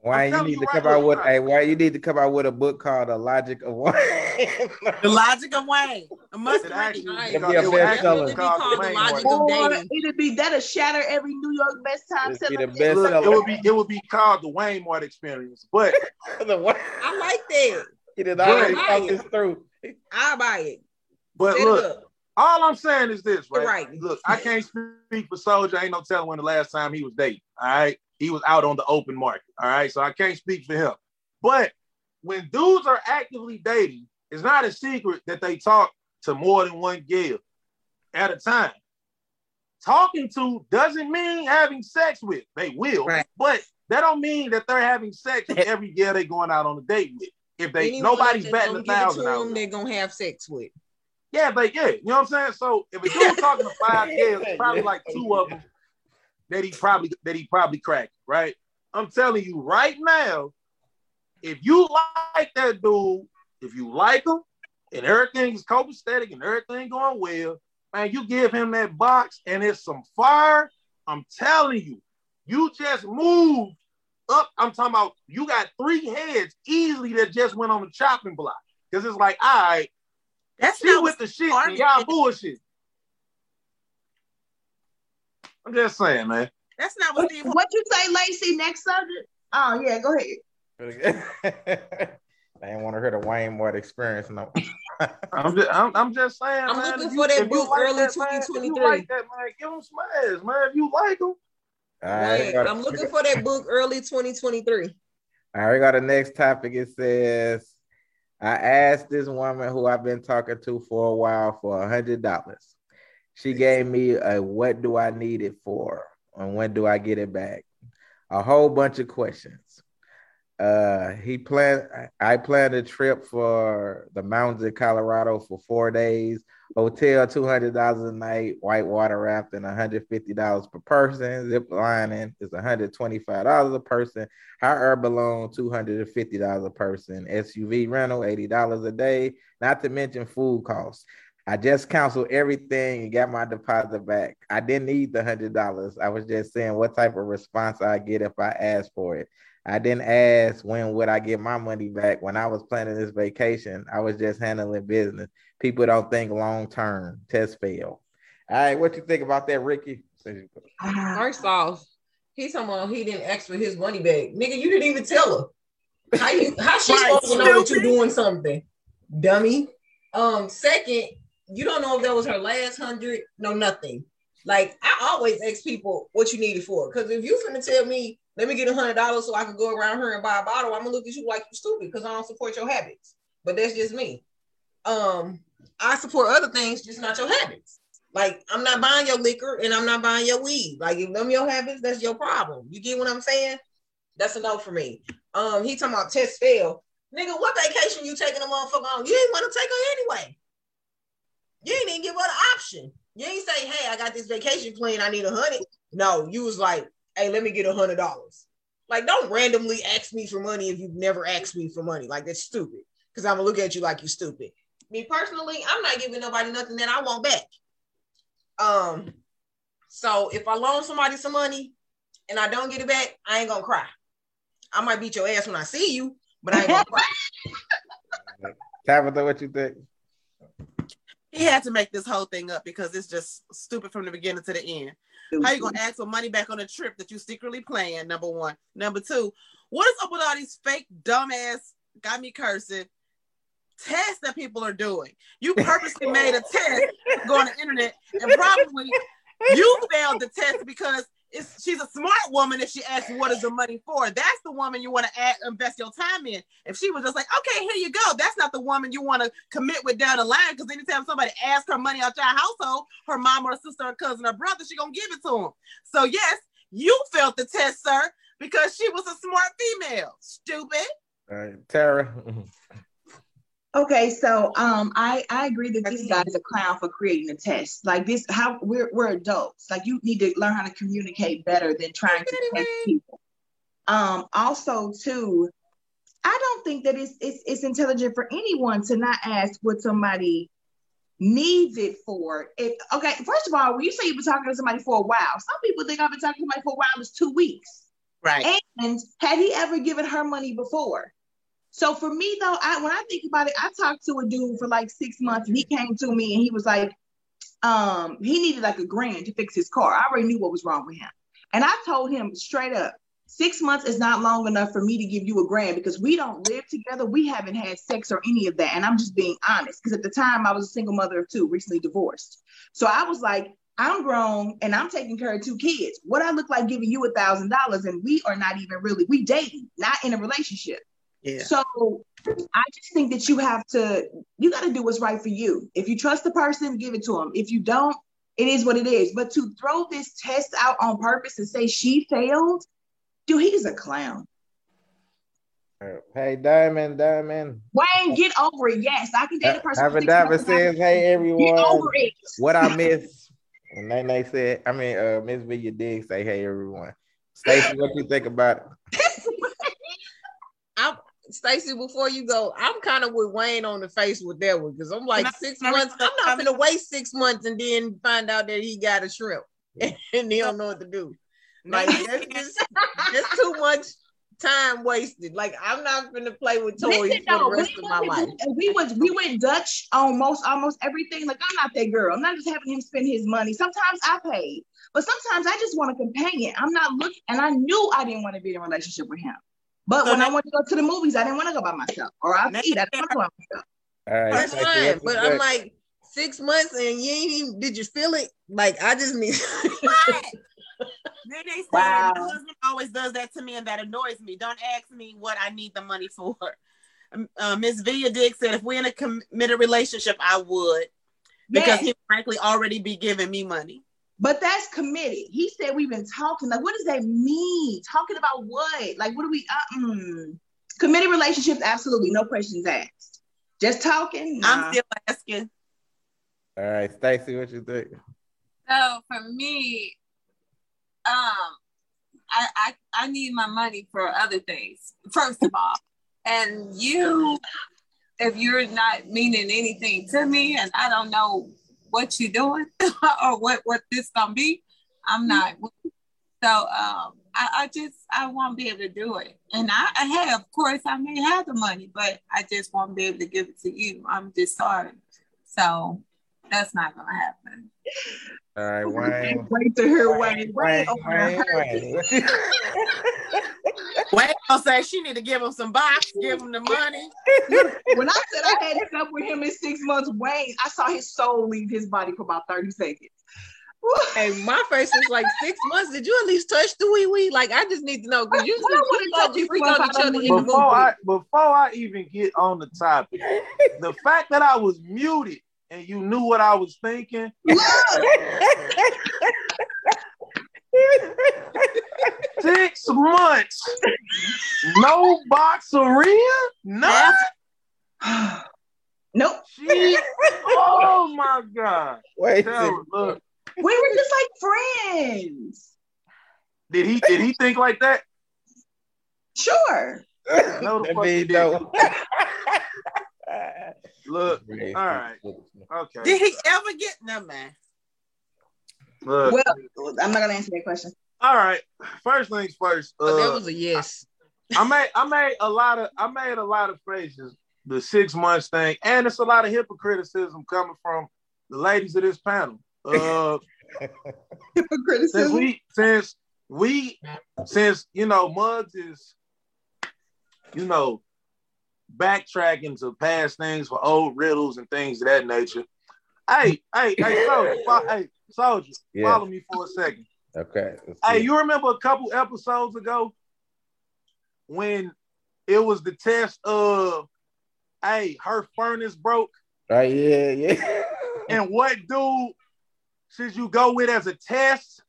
Why I'm you need you to right come out with hey, why you need to come out with a book called The Logic of Wayne? The logic of Wayne. A must it read. actually Right. It'd be a it would bestseller. actually be called called the The Logic of dating. it'd be that'll shatter every New York best time It'd be the best Look, seller. it would be it would be called the Wayne Mart experience. But the Wayne. I like that. He did already Right. thought this through. I buy it. but Set look, it all I'm saying is this, right? Right. Look, I can't speak for Soldier. Ain't no telling when the last time he was dating. All right. He was out on the open market. All right. So I can't speak for him. But when dudes are actively dating, it's not a secret that they talk to more than one girl at a time. Talking to doesn't mean having sex with. They will, Right. but that don't mean that they're having sex with every girl they're going out on a date with. If they Anyone nobody's that's betting a gonna give it to thousand out. them, they're gonna have sex with. Yeah, but yeah, you know what I'm saying. So if a dude talking to five girls, probably like two of them that he probably that he probably cracked, right? I'm telling you right now, if you like that dude, if you like him, and everything is copacetic and everything going well, man, you give him that box and it's some fire. I'm telling you, you just moved up. I'm talking about you got three heads easily that just went on the chopping block. Because it's like, all right, That's she not with the shit y'all bullshit. I'm just saying, man. that's not what What, what you say, Lacey? Next subject? Oh yeah, go ahead. I didn't want to hear the Wayne Mart experience. No. I'm just, I'm, I'm just saying. I'm man, looking for you- that if book like early that, man, if you 2023. like that, man, give them some ass, man. If you like them, All right, Wayne, got- I'm looking for that book early 2023. All right, we got the next topic. It says, I asked this woman who I've been talking to for a while for a hundred dollars. She gave me a what do I need it for and when do I get it back? A whole bunch of questions. Uh, he planned. I planned a trip for the mountains of Colorado for four days. Hotel two hundred dollars a night, whitewater rafting one hundred fifty dollars per person, zip lining is one hundred twenty five dollars a person, hot air balloon two hundred and fifty dollars a person, SUV rental eighty dollars a day, not to mention food costs. I just canceled everything and got my deposit back. I didn't need the hundred dollars. I was just saying what type of response I get if I ask for it. I didn't ask when would I get my money back. When I was planning this vacation, I was just handling business. People don't think long term. Test fail. All right, what you think about that, Ricky? First off, he's talking about he didn't ask for his money back. Nigga, you didn't even tell her. How you how she Right, supposed to know that you're doing something? Dummy. Um, second, you don't know if that was her last hundred, no nothing. Like I always ask people what you need it for. Because if you finna tell me, let me get a hundred dollars so I can go around here and buy a bottle, I'm gonna look at you like you're stupid because I don't support your habits. But that's just me. Um, I support other things, just not your habits. Like I'm not buying your liquor and I'm not buying your weed. Like if them your habits, that's your problem. You get what I'm saying? That's a no for me. Um, he talking about test fail. Nigga, what vacation you taking a motherfucker on? You didn't want to take her anyway. You didn't even give her the option. You ain't say, hey, I got this vacation plan, I need a hundred. No, you was like, hey, let me get a hundred dollars. Like, don't randomly ask me for money if you've never asked me for money. Like, that's stupid. Because I'm gonna look at you like you're stupid. Me personally, I'm not giving nobody nothing that I want back. Um, so if I loan somebody some money and I don't get it back, I ain't gonna cry. I might beat your ass when I see you, but I ain't gonna cry. Tabitha, what you think? He had to make this whole thing up because it's just stupid from the beginning to the end. How you gonna ask for money back on a trip that you secretly planned? Number one. Number two, what is up with all these fake dumbass got me cursing tests that people are doing? You purposely made a test go on the internet and probably you failed the test because it's she's a smart woman if she asks what is the money for. That's the woman you want to invest your time in. If she was just like, okay, here you go, that's not the woman you want to commit with down the line. Because anytime somebody asks her money out your household, her mom or sister or cousin or brother, she gonna give it to them. So yes, you failed the test, sir, because she was a smart female. Stupid. All right, Tara. Okay, so um, I I agree that this guy is a clown for creating a test. Like this, how we're we're adults. Like you need to learn how to communicate better than trying to test people. Um, also too, I don't think that it's it's it's intelligent for anyone to not ask what somebody needs it for. If okay, first of all, when you say you've been talking to somebody for a while, some people think I've been talking to somebody for a while. It's two weeks. Right. And had he ever given her money before? So for me though, I when I think about it, I talked to a dude for like six months and he came to me and he was like, um, he needed like a grand to fix his car. I already knew what was wrong with him. And I told him straight up, six months is not long enough for me to give you a grand because we don't live together. We haven't had sex or any of that. And I'm just being honest. Because at the time I was a single mother of two, recently divorced. So I was like, I'm grown and I'm taking care of two kids. What I look like giving you a thousand dollars and we are not even really we dating, not in a relationship. Yeah. So I just think that you have to, you got to do what's right for you. If you trust the person, give it to them. If you don't, it is what it is. But to throw this test out on purpose and say she failed, dude, he's a clown. Hey, Diamond, Diamond. Wayne, get over it. Yes, I can date a person. for Diamond six Diamond months. says, "Hey everyone, Get over it. what I miss." And then they said, "I mean, uh, Miss Villa did say, hey everyone." Stacey, what you think about it? I'm Stacy, before you go, I'm kind of with Wayne on the face with that one because I'm like Can I- six can I- months. I'm not gonna wait six months and then find out that he got a shrimp and he don't know what to do. Like that's just that's too much time wasted. Like I'm not gonna play with toys Listen, for the rest we of my went- life. We was we went Dutch on most almost everything. Like I'm not that girl. I'm not just having him spend his money. Sometimes I paid, but sometimes I just want a companion. I'm not looking, and I knew I didn't want to be in a relationship with him. But So when I want to go to the movies, I didn't want to go by myself, or I Now- eat. I didn't want to go by myself. All right, That's Stacey, fine, what you but think? I'm like six months and you ain't even. Did you feel it? Like I just need. What? Then they say Wow. my husband always does that to me, and that annoys me. Don't ask me what I need the money for. Um, Uh, Miss Villa Dick said, if we're in a committed relationship, I would, because Yes. he frankly already be giving me money. But that's committed. He said we've been talking. Like, what does that mean? Talking about what? Like, what do we? Uh, mm. Committed relationships, absolutely, no questions asked. Just talking. I'm still asking. All right, Stacy, what you think? So for me, um, I, I I need my money for other things. First of all, and you, if you're not meaning anything to me, and I don't know what you're doing or what what this gonna be, I'm not. So um, I, I just I won't be able to do it. And I, I have, of course, I may have the money, but I just won't be able to give it to you. I'm just sorry. So that's not gonna happen. All right, Wayne. Wait to hear Wayne. Wayne, Wayne, Wayne, Wayne. What Wayne gonna say she need to give him some box, give him the money. when I said I had slept with him in six months, Wayne, I saw his soul leave his body for about 30 seconds. Hey, my face is like six months. Did you at least touch the wee wee? Like, I just need to know because you Well, I wouldn't touch we you freak on each other don't in the Before I movie. before I even get on the topic, the fact that I was muted and you knew what I was thinking, six months, no boxeria, nothing. nope. She, oh my god! Wait, Tell look, We were just like friends. did he did he think like that? Sure. No, the that fuck mean you didn't. no. Look, all right, okay. Did he ever get no man? Look, Well, I'm not gonna answer that question. all right. First things first. But that Uh, was a yes. I made I made a lot of I made a lot of faces the six months thing, and it's a lot of hypocriticism coming from the ladies of this panel. Uh, since we since we since you know Muggs is you know backtracking to past things for old riddles and things of that nature. Hey, hey, hey, soldier, fo- hey, soldier, Yeah. follow me for a second. Okay. Hey, you remember a couple episodes ago when it was the test of, hey, her furnace broke, Right, yeah, yeah. and what dude should you go with as a test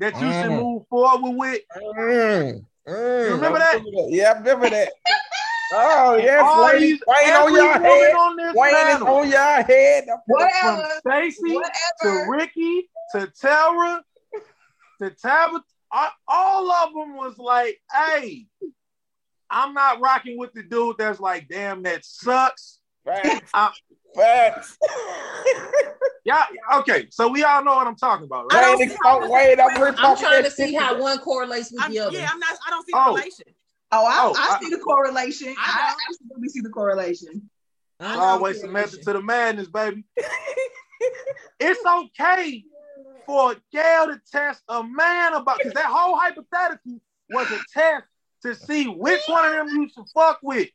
that you should Mm. move forward with? Mm, mm. remember that? Yeah, I remember that. Oh yes, All ladies. these- Wayne on your head. on this Wayne is on your head. from Whatever. Stacy to Ricky to Tara to Tabitha, all of them was like, hey, I'm not rocking with the dude that's like, damn, that sucks. Facts. Facts. Yeah, okay. So we all know what I'm talking about, right? don't Wayne, see how- Wayne, I'm I'm trying to see how one correlates with I'm, the other. yeah, I'm not. I don't see the Oh. relation. Oh, I, Oh, I, I- see the correlation. I I, absolutely see the correlation. I always a correlation. method to the madness, baby. it's okay for a gal to test a man about because that whole hypothetical was a test to see which one of them you should fuck with.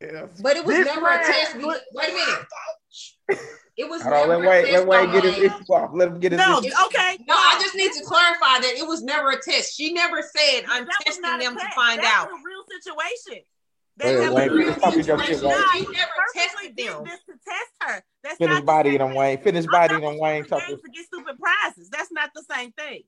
Yeah. But it was This never a test. Wait a minute. It was Hold on, never let a Wayne, test. let Wayne get his issue off. Let him get his No, issue. okay. No, I just need to clarify that it was never a test. She never said I'm That testing not a them to find that out. Was a real situation. Wait, They have Wayne, a real finish talking your situation. Wayne. She never tested them. this to test her. That's Finish not body same them, thing. Wayne. Finish body not them, Wayne. stupid Talk games to get stupid prizes. That's not the same thing.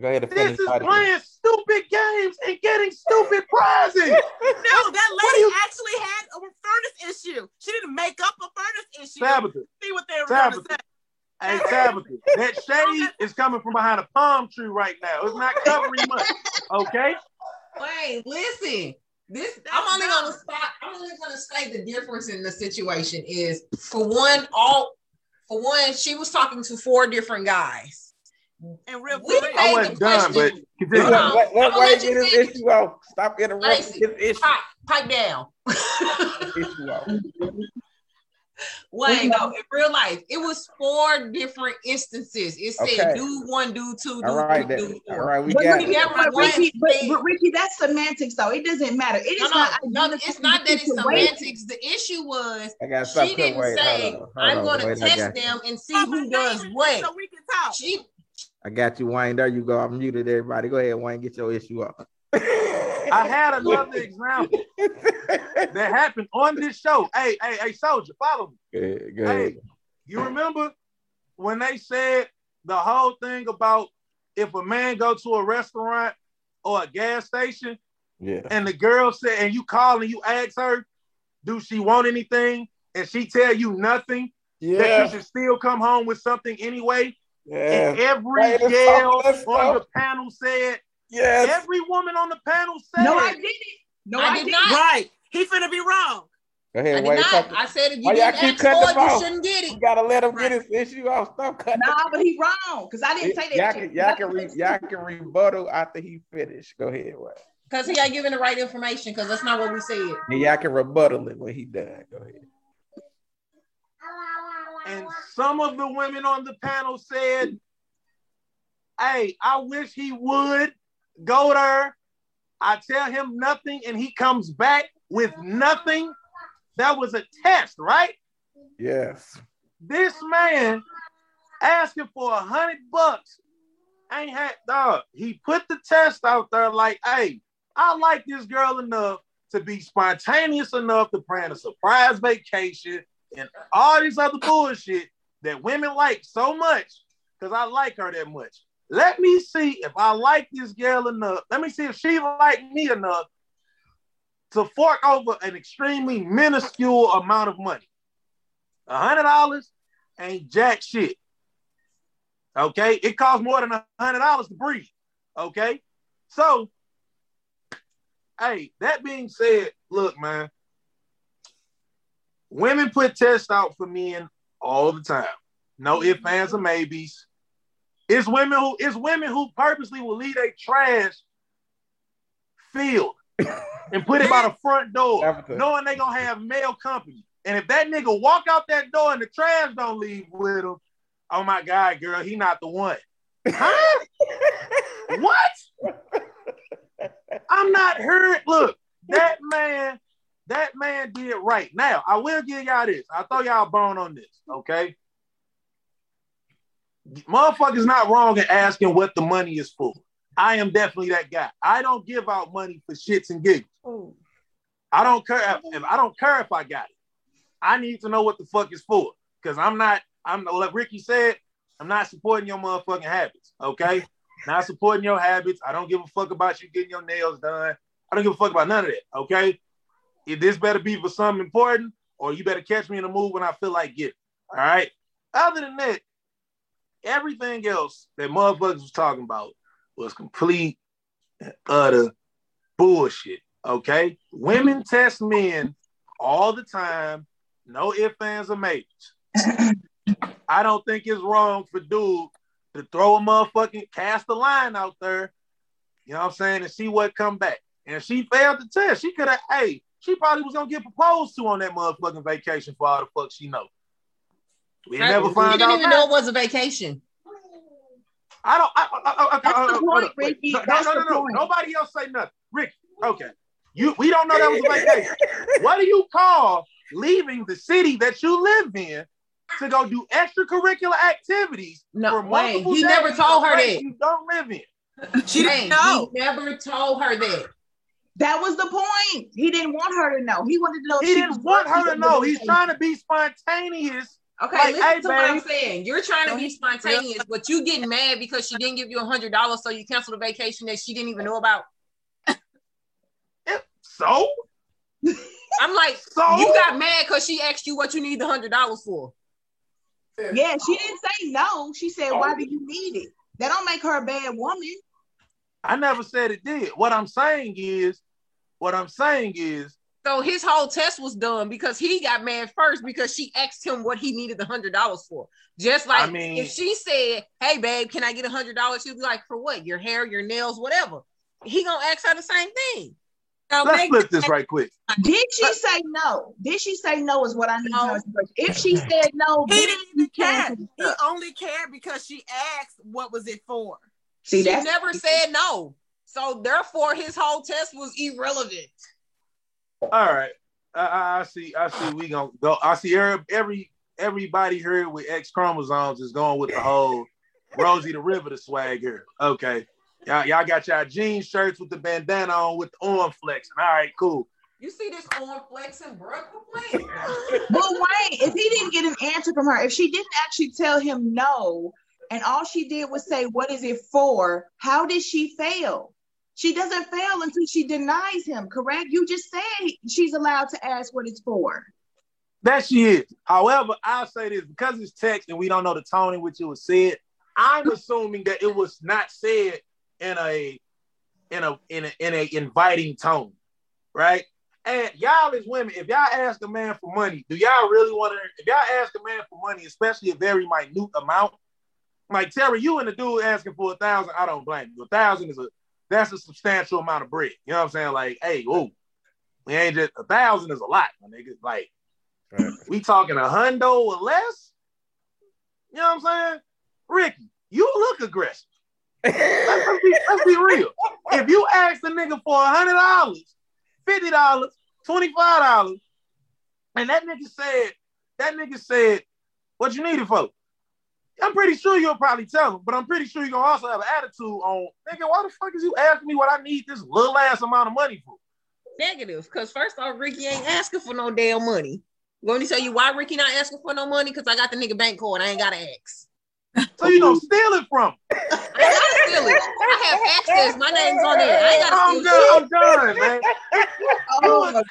Go ahead and This is body. playing stupid games and getting stupid prizes. No, that lady you- actually had a furnace issue. She didn't make up a furnace issue. Tabitha, See what they were going say. hey Tabitha, that shade is coming from behind a palm tree right now. It's not covering much. Okay? Wait, listen. This I'm only dumb. gonna spot. I'm only gonna say the difference in the situation is for one, all for one, she was talking to four different guys. And real We. I wasn't done, but question. continue. Let, Hold on. let, let I'ma get you his finish. issue off. Stop interrupting Lacey, his issue. Pipe, pipe down. issue off. Wayne, no, in real life, it was four different instances. It said Okay. do one, do two, do All right, three, do All four. right, we But, got Ricky, it. but, Ricky, but, but Ricky, that's semantics though. It doesn't matter. It is No, no, not. no, it's not that it's situation. semantics. The issue was I got she didn't Wait, say hold on, hold I'm going to test them and see who does what. So we can talk. She I got you, Wayne. There you go. I muted everybody. Go ahead, Wayne. Get your issue up. I had another example that happened on this show. Hey, hey, hey, soldier, follow me. Good, go ahead. Hey, you remember when they said the whole thing about if a man go to a restaurant or a gas station Yeah. and the girl said, and you call and you ask her, do she want anything? And she tell you nothing, Yeah. that you should still come home with something anyway. And Yeah. every Right, girl all that on the panel said, Yes. every woman on the panel said, No, I didn't. No, I I, did didn't. Right. He finna be wrong. Go ahead, did Wade. not. talk- I said if you Why didn't keep ask for him it, you shouldn't get it. You it. gotta let him get his issue off. Stop cutting. Nah, but he wrong because I didn't say that. Y'all can, y'all can, re, y'all can rebuttal after he finished. Go ahead, wait. Because he ain't giving the right information because that's not what we said. And y'all can rebuttal it when he done. Go ahead. And some of the women on the panel said, Hey, I wish he would go there. I tell him nothing, and he comes back with nothing. That was a test, right? Yes. This man asking for a hundred bucks ain't had dog. He put the test out there like, hey, I like this girl enough to be spontaneous enough to plan a surprise vacation and all this other bullshit that women like so much because I like her that much. Let me see if I like this girl enough. Let me see if she like me enough to fork over an extremely minuscule amount of money. A hundred dollars ain't jack shit. Okay, it costs more than a hundred dollars to breathe. Okay, so hey, that being said, look, man, women put tests out for men all the time. No ifs, mm-hmm. ands, or maybes. It's women who it's women who purposely will leave a trash field and put it by the front door, knowing they gonna have male company. And if that nigga walk out that door and the trash don't leave with him, oh my god, girl, he not the one. Huh? what? I'm not hurt. Look, that man, that man did right. Now, I will give y'all this. I'll throw y'all a bone on this, okay? Motherfuckers not wrong in asking what the money is for. I am definitely that guy. I don't give out money for shits and giggles. Oh. I don't care if I don't care if I got it. I need to know what the fuck is for. Because I'm not, I'm like Ricky said, I'm not supporting your motherfucking habits. Okay? Not supporting your habits. I don't give a fuck about you getting your nails done. I don't give a fuck about none of that. Okay. If this better be for something important, or you better catch me in the mood when I feel like getting. All right. Other than that, everything else that motherfuckers was talking about was complete and utter bullshit. Okay. Women test men all the time. No ifs, ands, or maybes. I don't think it's wrong for dude to throw a motherfucking cast a line out there, you know what I'm saying, and see what come back. And if she failed the test, she could have, hey, she probably was gonna get proposed to on that motherfucking vacation for all the fuck she know. We I- never we find didn't even that. know it was a vacation. I don't. I, I, I, I, That's I- the uh, point, I- wait. Ricky. No, no, That's no, the no, no. point. Nobody else say nothing. Ricky, okay. You, we don't know that was a vacation. what do you call leaving the city that you live in to go do extracurricular activities No, for Wayne, multiple he never told her that. You don't live in. She didn't know. he never told her that. That was the point. He didn't want her to know. He wanted to know. He didn't want her to know. He's trying to be spontaneous. Okay, Like, listen hey, to what I'm saying. You're trying to be spontaneous, but you getting mad because she didn't give you a hundred dollars, so you canceled a vacation that she didn't even know about. So, I'm like, so you got mad because she asked you what you need the hundred dollars for. Yeah, she didn't say no. She said, "Why do you need it?" That don't make her a bad woman. I never said it did. What I'm saying is, what I'm saying is, So his whole test was done because he got mad first because she asked him what he needed the hundred dollars for. Just like I mean- if she said, "Hey, babe, can I get a hundred dollars?" She'd be like, "For what? Your hair, your nails, whatever." He gonna ask her the same thing. So let's make flip this right quick. Did she say no? Did she say no? Is what I need No. to know. If she said no, He didn't even care. He only cared because she asked what was it for. See, she never said no. So therefore, his whole test was irrelevant. All right. I, I, I see. I see. We gonna go. I see. Every, every everybody here with X chromosomes is going with the whole Rosie the Riveter swag here. Okay. Y'all, y'all got y'all jean shirts with the bandana on with the arm flexing. All right, cool. You see this arm flexing, bro? Quit playing. But Wayne, if he didn't get an answer from her, if she didn't actually tell him no, and all she did was say, What is it for? How did she fail? She doesn't fail until she denies him, correct? You just said she's allowed to ask what it's for. That she is. However, I'll say this because it's text and we don't know the tone in which it was said. I'm assuming that it was not said in a in a in a in a inviting tone, right? And y'all as women, if y'all ask a man for money, do y'all really want to? If y'all ask a man for money, especially a very minute amount, like Terry, you and the dude asking for a thousand, I don't blame you. A thousand is a that's a substantial amount of bread. You know what I'm saying? Like, hey, oh, we ain't just a thousand is a lot, my nigga. Like, Right. we talking a hundo or less. You know what I'm saying? Ricky, you look aggressive. Let's be, let's be real. If you ask the nigga for a hundred dollars, fifty dollars, twenty five dollars, and that nigga said, that nigga said, what you need it for? I'm pretty sure you'll probably tell him, but I'm pretty sure you're gonna also have an attitude on, nigga, why the fuck is you asking me what I need this little ass amount of money for? Negative, because first off, Ricky ain't asking for no damn money. Going to tell you why Ricky not asking for no money? Because I got the nigga bank card. I ain't gotta ask. So you don't steal it from him. I ain't gotta steal it. I have access. My name's on there. I ain't gotta I'm steal shit. done, I'm done, man. Oh my god.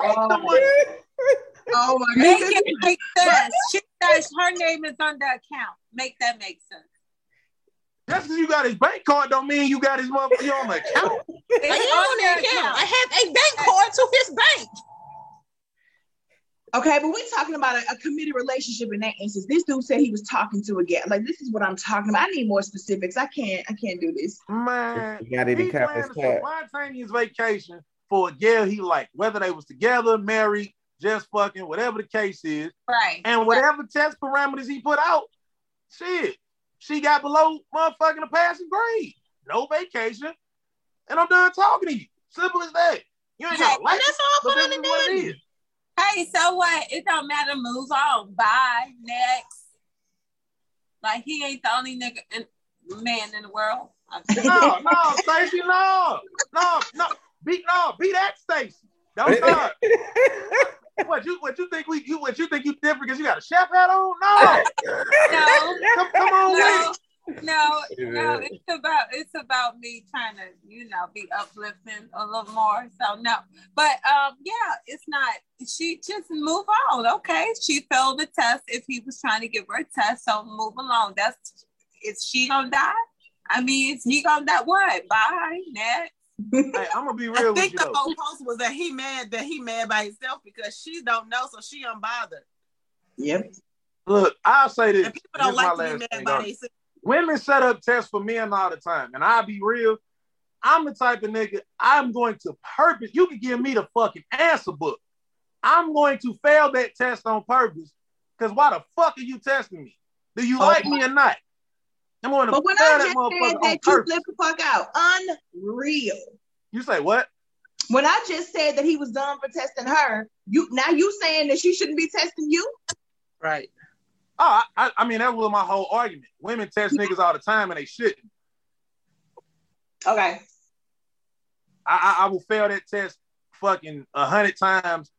Oh my Make god. it make sense. She her name is on the account. Make that make sense. Just because you got his bank card don't mean you got his motherfucker on the account. I am on the account. I have a bank card to his bank. Okay, but we're talking about a, a committed relationship in that instance. This dude said he was talking to a gal. Like this is what I'm talking about. I need more specifics. I can't. I can't do this. Man, You got it in he cap- planned a cap. spontaneous vacation for a girl he liked, whether they was together, married, just fucking, whatever the case is. Right. And whatever test parameters he put out, shit, she got below motherfucking a passing grade. No vacation. And I'm done talking to you. Simple as that. You ain't gotta Hey, like that's all but fun this and is what it dandy. is. Hey, so what? It don't matter. Move on. Bye. Next. Like he ain't the only nigga in, man in the world. No, no, Stacey, no, no, no, beat no, beat that Stacey. Don't start. What you what you think we you what you think you different because you got a chef hat on? No, No, come, come on no, with no, no. It's about it's about me trying to you know be uplifting a little more. So no, but um yeah, it's not. She just move on. Okay, she failed the test. If he was trying to give her a test, so move along. That's is she gonna die? I mean, is he gonna die? What? Bye. Next. It. Hey, I'm gonna be I real with think you the though. whole post was that he mad that he mad by himself because she don't know, so she unbothered. Yep. Look, I'll say this. And people don't This like to be mad thing by on themselves. Women set up tests for men all the time, and I'll be real. I'm the type of nigga. I'm going to purpose. You can give me the fucking answer book. I'm going to fail that test on purpose. Cause why the fuck are you testing me? Do you Oh like me or not? I'm going to But when I just motherfucker said on that, you flipped the fuck out. Unreal. You say what? When I just said that he was done for testing her, you now you saying that she shouldn't be testing you? Right. Oh, I, I, I mean that was my whole argument. Women test niggas all the time and they shouldn't. Okay. I, I, I will fail that test fucking a hundred times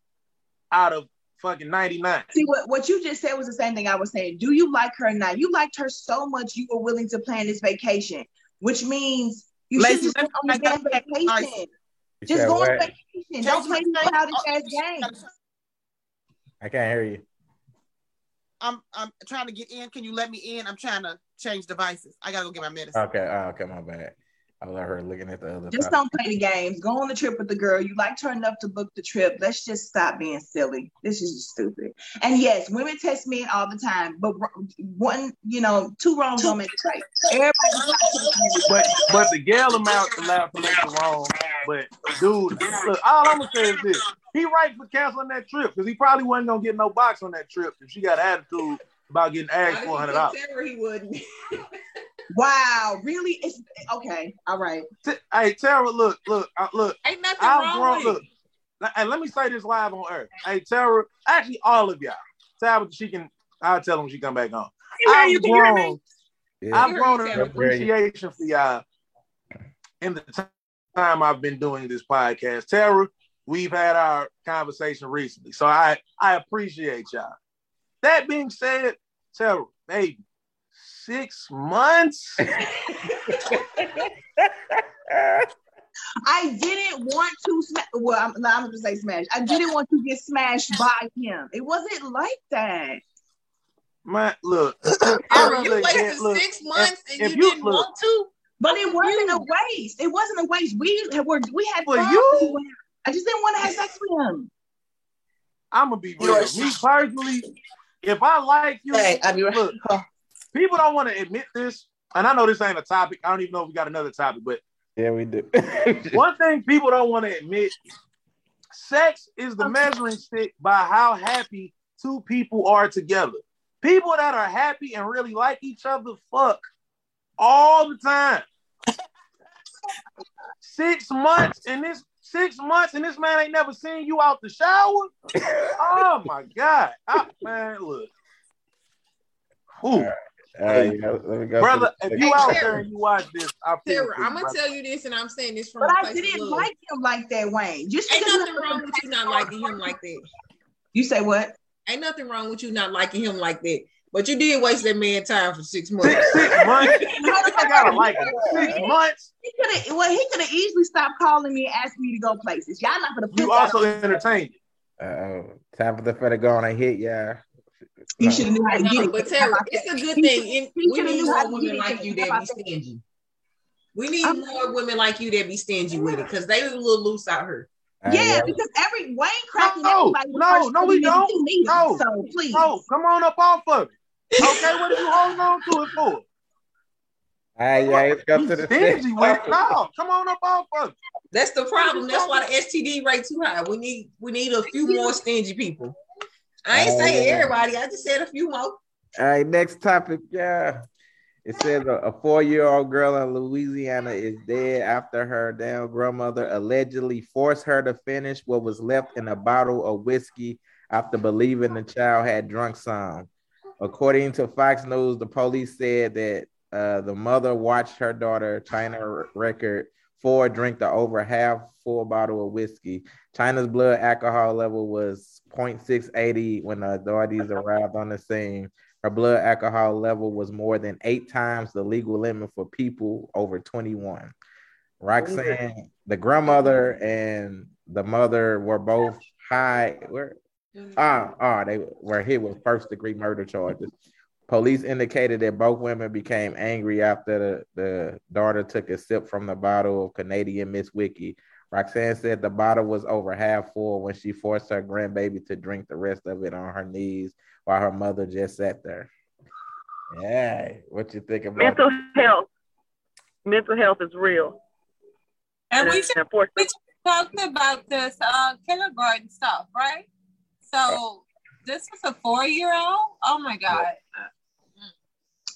out of fucking ninety nine. See what, what you just said was the same thing I was saying. Do you like her or not? You liked her so much you were willing to plan this vacation, which means you should just go let me on the make damn vacation. nice. Just go on what? vacation. Don't play these childish oh, ass games. I can't hear you. I'm I'm trying to get in. Can you let me in? I'm trying to change devices. I gotta go get my medicine. Okay, oh, okay, my bad. I let her looking at the other. Just side. don't play the games. Go on the trip with the girl. You liked her enough to book the trip. Let's just stop being silly. This is just stupid. And yes, women test men all the time, but one, you know, two wrongs don't make it right. Everybody But but the gal amount allowed to make it wrong. But dude, look, all I'm gonna say is this: he right for canceling that trip because he probably wasn't gonna get no box on that trip if she got attitude about getting asked four hundred dollars. He wouldn't. Wow, really? It's okay. All right. Hey, Tara, look, look, uh, look. Ain't nothing I've wrong grown. with Look, and let me say this live on earth. Hey, Tara, actually, all of y'all. Tara, she can. I'll tell them when she come back on. Yeah, I've you can hear me. grown. Yeah. I've grown an appreciation for y'all in the time I've been doing this podcast. Tara, we've had our conversation recently, so I I appreciate y'all. That being said, Tara, baby, six months. I didn't want to smash. Well, I'm, no, I'm gonna say smash. I didn't want to get smashed by him. It wasn't like that. Man, look. Sarah, you Look, wasted look, six months if- and if you, you- didn't look. want to. But it wasn't a waste. It wasn't a waste. We had were we had For fun. you? I just didn't want to have sex with him. I'm gonna be real. Yours. Me personally, if I like you, Hey, I'll be right- look, people don't want to admit this, and I know this ain't a topic. I don't even know if we got another topic, but Yeah, we do. one thing people don't want to admit: sex is the measuring stick by how happy two people are together. People that are happy and really like each other, fuck all the time. Six months and this six months and this man ain't never seen you out the shower. Oh my god, I- man, look, Ooh, All right, yeah, let me go brother, if you Hey, out Sarah. there and you watch this, I feel Sarah, for you, I'm gonna tell you this, and I'm saying this from But a I place of didn't like him like that, Wayne. Just Ain't nothing wrong with you not liking him like that. You say what? Ain't nothing wrong with you not liking him like that. But you did waste that man time for six months. Six, six months. I gotta like it. Six months. He could have. Well, he could have easily stopped calling me and asked me to go places. Y'all not gonna put You that also on. entertained. Uh, time for the fella go on and hit, yeah. He should have knew how to get No, it. but Sarah, it's a good thing. And we need more women like you that be stingy. We need I'm- more women like you that be stingy with it because they a little loose out here. Yeah, because every Wayne cracking No, everybody. the no, no, we don't. seen me. No, So please. No, come on up off of it. Okay, what are you holding on to it for? All right, yeah, let's go to the Stingy with it. No, come on up off of it. That's the problem. That's why the STD rate too high. We need we need a few more stingy people. I ain't Oh, saying yeah. everybody. I just said a few more. All right, next topic. Yeah. It says a, a four-year-old girl in Louisiana is dead after her damn grandmother allegedly forced her to finish what was left in a bottle of whiskey after believing the child had drunk some. According to Fox News, the police said that uh, the mother watched her daughter, China Record, four drink the over half full bottle of whiskey. China's blood alcohol level was 0.680 when the authorities arrived on the scene. Her blood alcohol level was more than eight times the legal limit for people over 21. Roxanne, the grandmother and the mother were both high. Where? Ah, ah, they were hit with first degree murder charges. Police indicated that both women became angry after the, the daughter took a sip from the bottle of Canadian Mist whiskey. Roxanne said the bottle was over half full when she forced her grandbaby to drink the rest of it on her knees while her mother just sat there. Yeah, what you think about Mental health. Mental health is real. And we it's important. we talked about this uh, kindergarten stuff, right? So this was a four year old. Oh my god!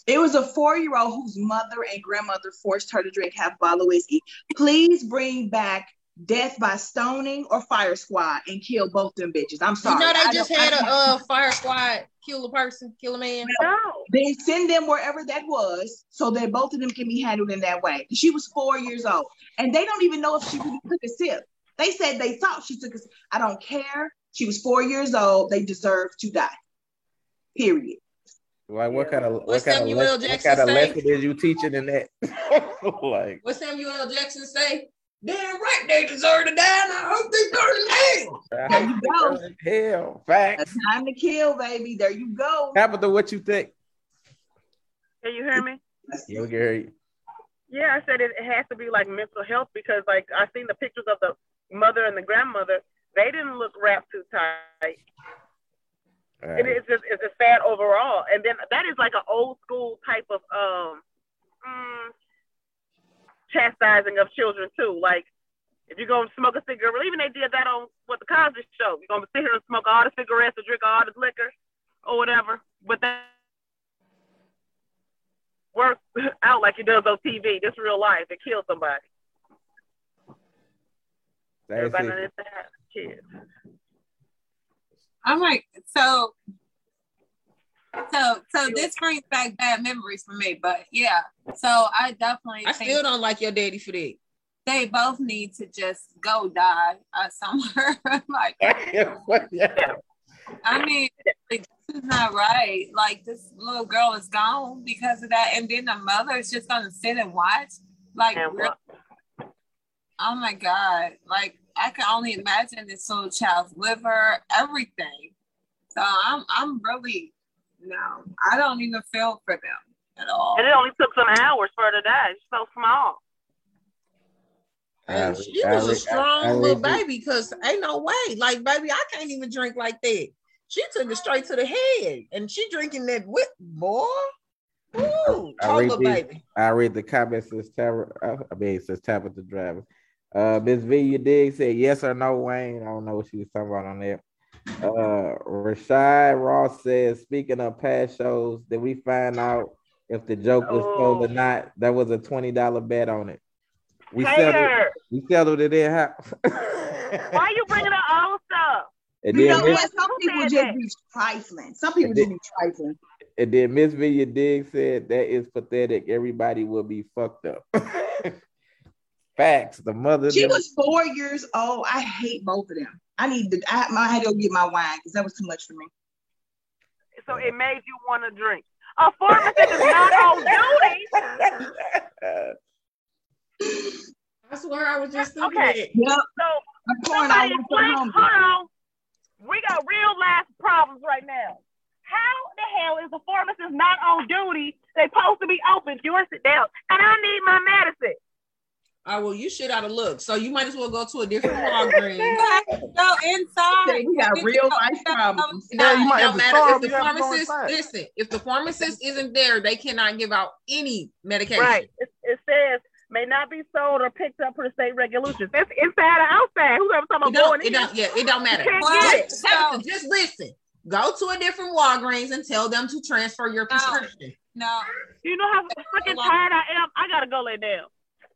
It was a four-year-old whose mother and grandmother forced her to drink half a bottle of whiskey. Please bring back death by stoning or fire squad and kill both them bitches. I'm sorry. You sorry. know I they just had a uh, fire squad kill a person, kill a man. No. Then send them wherever that was so that both of them can be handled in that way. She was four years old and they don't even know if she really took a sip. They said they thought she took a sip. I don't care. She was four years old. They deserve to die. Period. like what kind of what What kind of Samuel lesson, what Jackson kind of lesson is you teaching in that? like What Samuel L. Jackson say? Damn right, they deserve to die, and I hope they burn in hell. There you go. hell, facts. It's time to kill, baby. There you go. Capital, what you think? Can you hear me? Yeah, we can hear you. Yeah, I said it, it has to be like mental health because like I seen the pictures of the mother and the grandmother. They didn't look wrapped too tight. It, right. it's just it's just sad overall. And then that is like an old school type of um mm, chastising of children too. Like if you're gonna smoke a cigarette, well, even they did that on what the Cosby Show. You're gonna sit here and smoke all the cigarettes or drink all the liquor or whatever, but that work out like it does on TV. This real life, it kills somebody. Everybody That's it. needs to have kids. I'm like, so, so, so this brings back bad memories for me. But yeah, so I definitely I still don't like your daddy for that. they both need to just go die uh, somewhere. like, yeah. I mean, like, this is not right. Like, this little girl is gone because of that, and then the mother is just gonna sit and watch. Like, And really? Oh my god! Like I can only imagine this little child's liver, everything. So I'm I'm really no. I don't even feel for them at all. And it only took some hours for her to die. She's so small. And she I was a strong I- I little read baby because ain't no way. Like, baby, I can't even drink like that. She took it straight to the head and she drinking that whip, boy. Ooh, I read little these- baby. I read the comments. Says Tara. uh, I mean, it says Tabitha Driver. Uh, Miss V, you dig said yes or no, Wayne. I don't know what she was talking about on that. Uh, Rashad Ross says, speaking of past shows, did we find out if the joke was told or Oh. not? There was a twenty dollar bet on it. We settled. Hater, We settled it in house. why you bringing up old stuff? and You then know Miss, what? Some people just that? be trifling. Some people just be trifling. and then Miss V, you dig said that is pathetic. Everybody will be fucked up. Facts. The mother. She was four years old. I hate both of them. I need to. I, I had to go get my wine because that was too much for me. So it made you want to drink. A pharmacist is not on duty. I swear I was just thinking Okay. that. Yep. So I'm pouring out somebody one for explain. Hold on. We got real life problems right now. How the hell is the pharmacist not on duty? They're supposed to be open. You want to sit down, and I need my medicine. Oh well, you should out of look. So you might as well go to a different Walgreens. Go inside. We got real life problems. Yeah, you it might have to matter if the you have to go pharmacist inside. listen. If the pharmacist isn't there, they cannot give out any medication. Right. It, it says may not be sold or picked up per state regulations. That's inside or outside. Who's ever talking about don't, going it in? don't, yeah, it don't matter. You can't get it. So- just listen. Go to a different Walgreens and tell them to transfer your prescription. No, You know how freaking tired I am. I gotta go lay down.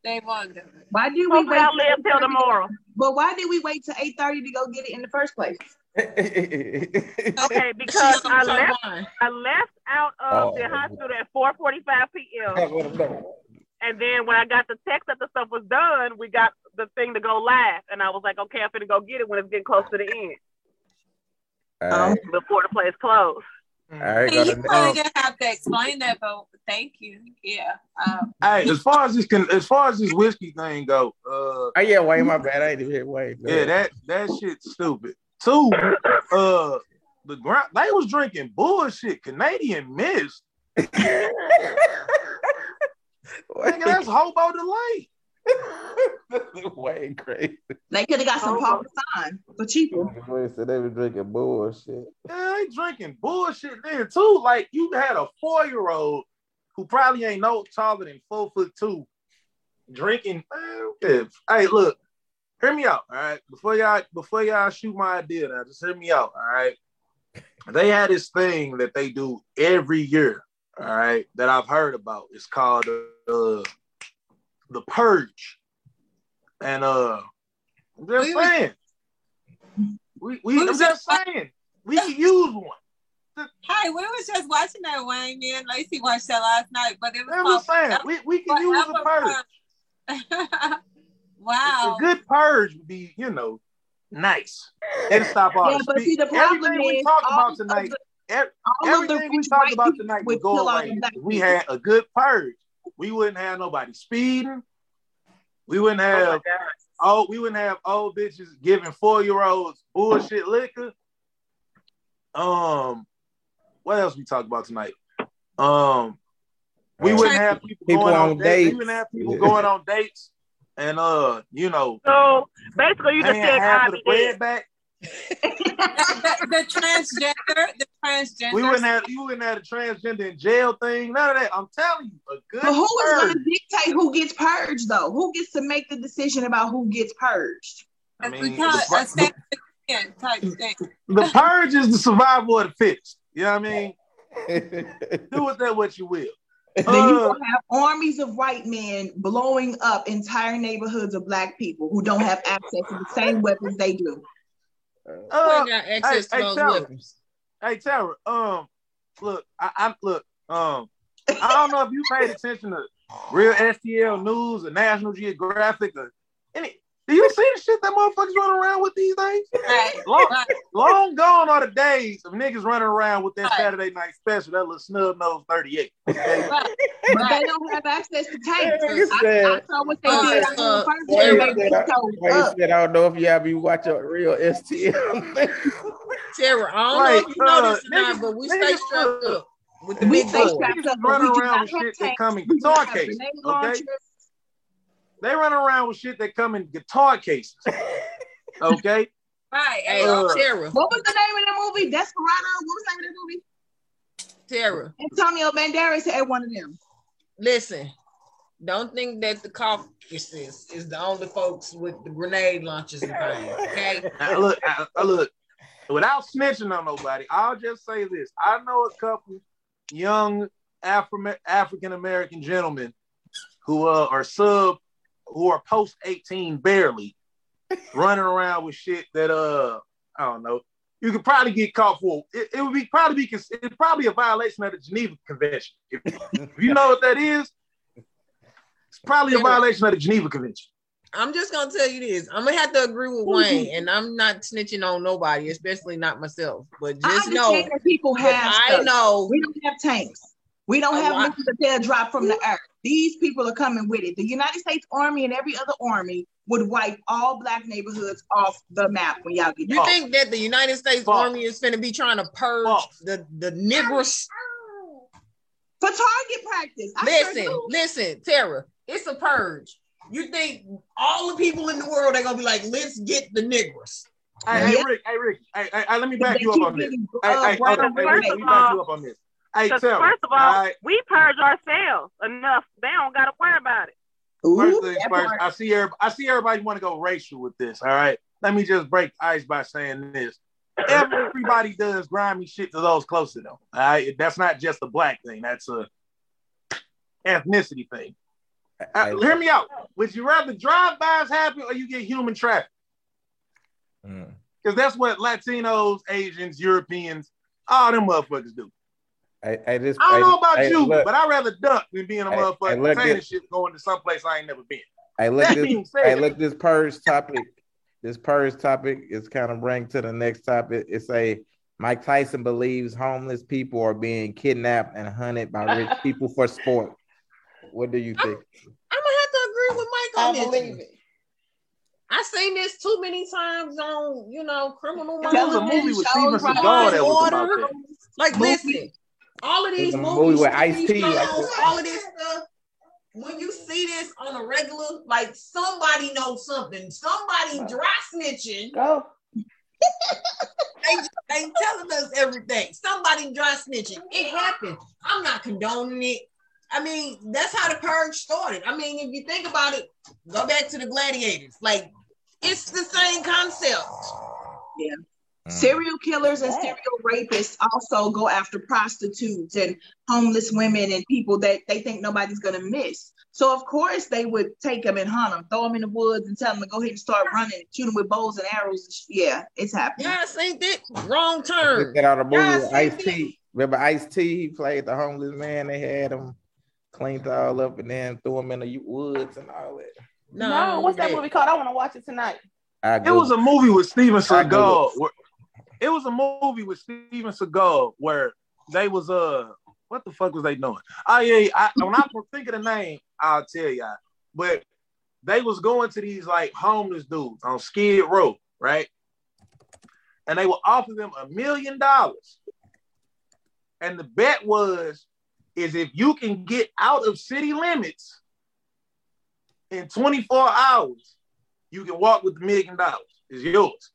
They won't do it. Why did we Hopefully wait? I'll live till tomorrow. But why did we wait till eight thirty to go get it in the first place? Okay, because I left why? I left out of the Oh. hospital at 4:45 p.m. And then when I got the text that the stuff was done, we got the thing to go live, and I was like, okay, I'm finna go get it when it's getting close to the end All right. Um, before the place closed. All right. Hey, you probably didn't have to explain that, but thank you. Yeah. Um, Hey, as far as this can, as far as this whiskey thing go, uh, Oh yeah, Wayne, my bad. I ain't even hear Wayne. Go yeah, that that shit's stupid. Two, uh, the ground they was drinking bullshit Canadian mist. Nigga, that's hobo delight. Wayne crazy. They could have got some. Paul Masson for cheaper. Wayne said they was drinking bullshit. Yeah, they drinking bullshit then too. Like you had a four year old who probably ain't no taller than four foot two drinking. Yeah. Hey, look, hear me out. All right, before y'all before y'all shoot my idea, now just hear me out. All right, they had this thing that they do every year. All right, that I've heard about. It's called uh, the purge, and uh, I'm just We was- saying. We, we, We I'm just just- saying, we can use one. hey, we was just watching that Wayne. Me and Lacey watched that last night, but it was I'm just saying, we, we can use a Forever purge. wow. A good purge would be, you know, nice. And stop all Yeah, the but speak. see, the problem Everything we is talk all about of tonight, the- ev- all of the everything we rich talk about tonight would would go away. the black if We had a good purge. We wouldn't have nobody speeding. We wouldn't Oh have God. oh, we wouldn't have old bitches giving four year olds bullshit liquor. Um, what else we talk about tonight? Um, we Uh, wouldn't have people, People going on on dates. dates. We wouldn't have people going on dates, and uh, you know, So basically, you just paying said half I'd the bread back. The, the transgender, the transgender. We wouldn't have you wouldn't have a transgender in jail thing. None of that. I'm telling you, a good But who is going to dictate who gets purged, though? Who gets to make the decision about who gets purged? I mean, because the, a stand type thing. the purge is the survival of the fittest. You know what I mean? Do with that what you will. then you Uh, gonna have armies of white men blowing up entire neighborhoods of black people who don't have access to the same weapons they do. Uh, They got access hey, to hey, Tara. Hey Tara, um, look, I, I look, um, I don't know if you paid attention to real STL news or National Geographic or any. Do you see the shit that motherfuckers running around with these days? Right. Long, Right. long gone are the days of niggas running around with that Right. Saturday night special, that little snub nose 38. Okay? Right. But they don't have access to tapes. Nigga I, I saw what they Uh, did. I uh, know the first Wait, they wait, I- towed wait, up. said, I don't know if y'all be watching real STL. Tara, I don't Like, know if you know uh, this or not, but we stay niggas- strapped up with the We big stay boys. strapped up, Niggas but running we do around with shit that tanks. come in We guitar not cases, okay? Launchers. They run around with shit that come in guitar cases. Okay? Right. Hey, Uh, Tara, What was the name of the movie? Desperado. What was the name of the movie? Tara, Antonio Banderas had one of them. listen. Don't think that the Caucasus is the only folks with the grenade launchers and things. Okay, I look, I, I look, without snitching on nobody, I'll just say this. I know a couple young Afro African American gentlemen who uh, are sub, who are post 18 barely, running around with shit that uh, I don't know. You could probably get caught for it. It would be probably be it's probably a violation of the Geneva Convention. If, if you know what that is, it's probably a violation of the Geneva Convention. I'm just gonna tell you this. I'm gonna have to agree with Wayne, and I'm not snitching on nobody, especially not myself. But I just know, that people have I stuff. know We don't have tanks. We don't A have lot- missiles that they'll drop from the earth. These people are coming with it. The United States Army and every other army would wipe all black neighborhoods off the map when y'all get You False. think that the United States False. Army is going to be trying to purge False. the the niggers? for target practice. I Listen, do. listen, Tara, it's a purge. You think all the people in the world are gonna be like, let's get the niggers? Hey, hey, Rick, hey, Rick, hey, hey, hey, let me back you up on this. getting, Hey, hey, hold on. brown Hey, let me back you up on this. Hey, Because tell me. first of all, right, we purge ourselves enough. They don't got to worry about it. first things first. I see everybody, I see everybody want to go racial with this. All right, let me just break the ice by saying this. Everybody does grimy shit to those close to them. All right, that's not just a black thing. That's a ethnicity thing. Uh, hear me out. Would you rather drive-bys happen or you get human traffic? Mm. Because that's what Latinos, Asians, Europeans, all them motherfuckers do. Hey, hey, this, I don't hey, know about hey, you, look, but I'd rather duck than being a Hey, motherfucker hey, look, saying shit going to someplace I ain't never been. Hey, look That this. being said- Hey, look this purge topic. This purge topic is kind of bring to the next topic. It's a Mike Tyson believes homeless people are being kidnapped and hunted by rich people for sport. What do you think? I'm gonna have to agree with Mike on I this. believe it. I seen this too many times on, you know, criminal There was a minds. movie with Steven Seagal that was Order. about that. Like, Movie. listen, all of these movies, movie with Ice-T, like shows, this. all of this stuff. When you see this on a regular, like somebody knows something, somebody dry snitching. Go. They just ain't telling us everything. Somebody dry snitching. It happened. I'm not condoning it. I mean, that's how the purge started. I mean, if you think about it, go back to the gladiators. Like, it's the same concept. Mm. Serial killers and serial rapists also go after prostitutes and homeless women and people that they think nobody's gonna miss. So of course they would take them and hunt them, throw them in the woods, and tell them to go ahead and start running, shoot them with bows and arrows. Yeah, it's happening. Y'all seen it? Wrong turn. Get out of the movie Y'all with Ice? T. Remember Ice T? He played the homeless man. They had him cleaned all up and then threw him in the woods and all that. No, No, what's that movie called? I want to watch it tonight. It was a movie with Steven Seagal. Where, it was a movie with Steven Seagal where they was uh what the fuck was they doing? Oh yeah, I, when I think of the name, I'll tell y'all. But they was going to these like homeless dudes on Skid Row, right? And they would offer them a million dollars. And the bet was is if you can get out of city limits in 24 hours, you can walk with the million dollars. It's yours.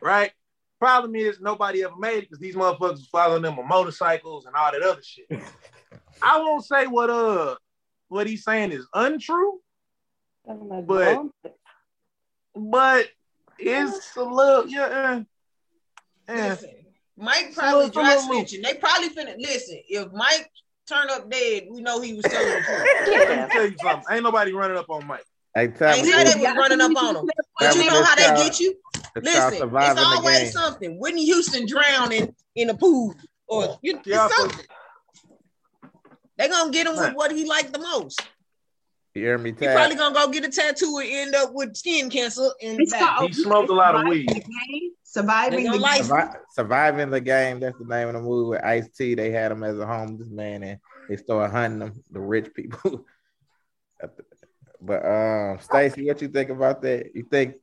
Right? Problem is nobody ever made it because these motherfuckers was following them on motorcycles and all that other shit. I won't say what uh what he's saying is untrue, But- but it's a little yeah. eh. eh. Listen, Mike probably little- dry it's snitching. They probably finna listen. If Mike turn up dead, we know he was telling the truth. Let me tell you something. Ain't nobody running up on Mike. Hey, I tell ain't me, they it's was running up on him, but you know how they get you. Called Listen, it's surviving the always game. something. Whitney Houston drowning in a pool, or you, it's Yeah, something. They gonna get him with what he liked the most. You hear me? He probably gonna go get a tattoo and end up with skin cancer and It's die. He smoked a lot of weed. Surviving the gonna game. Survi- Surviving the game. That's the name of the movie with Ice T. They had him as a homeless man, and they started hunting him, the rich people. but um, Stacy, what you think about that? You think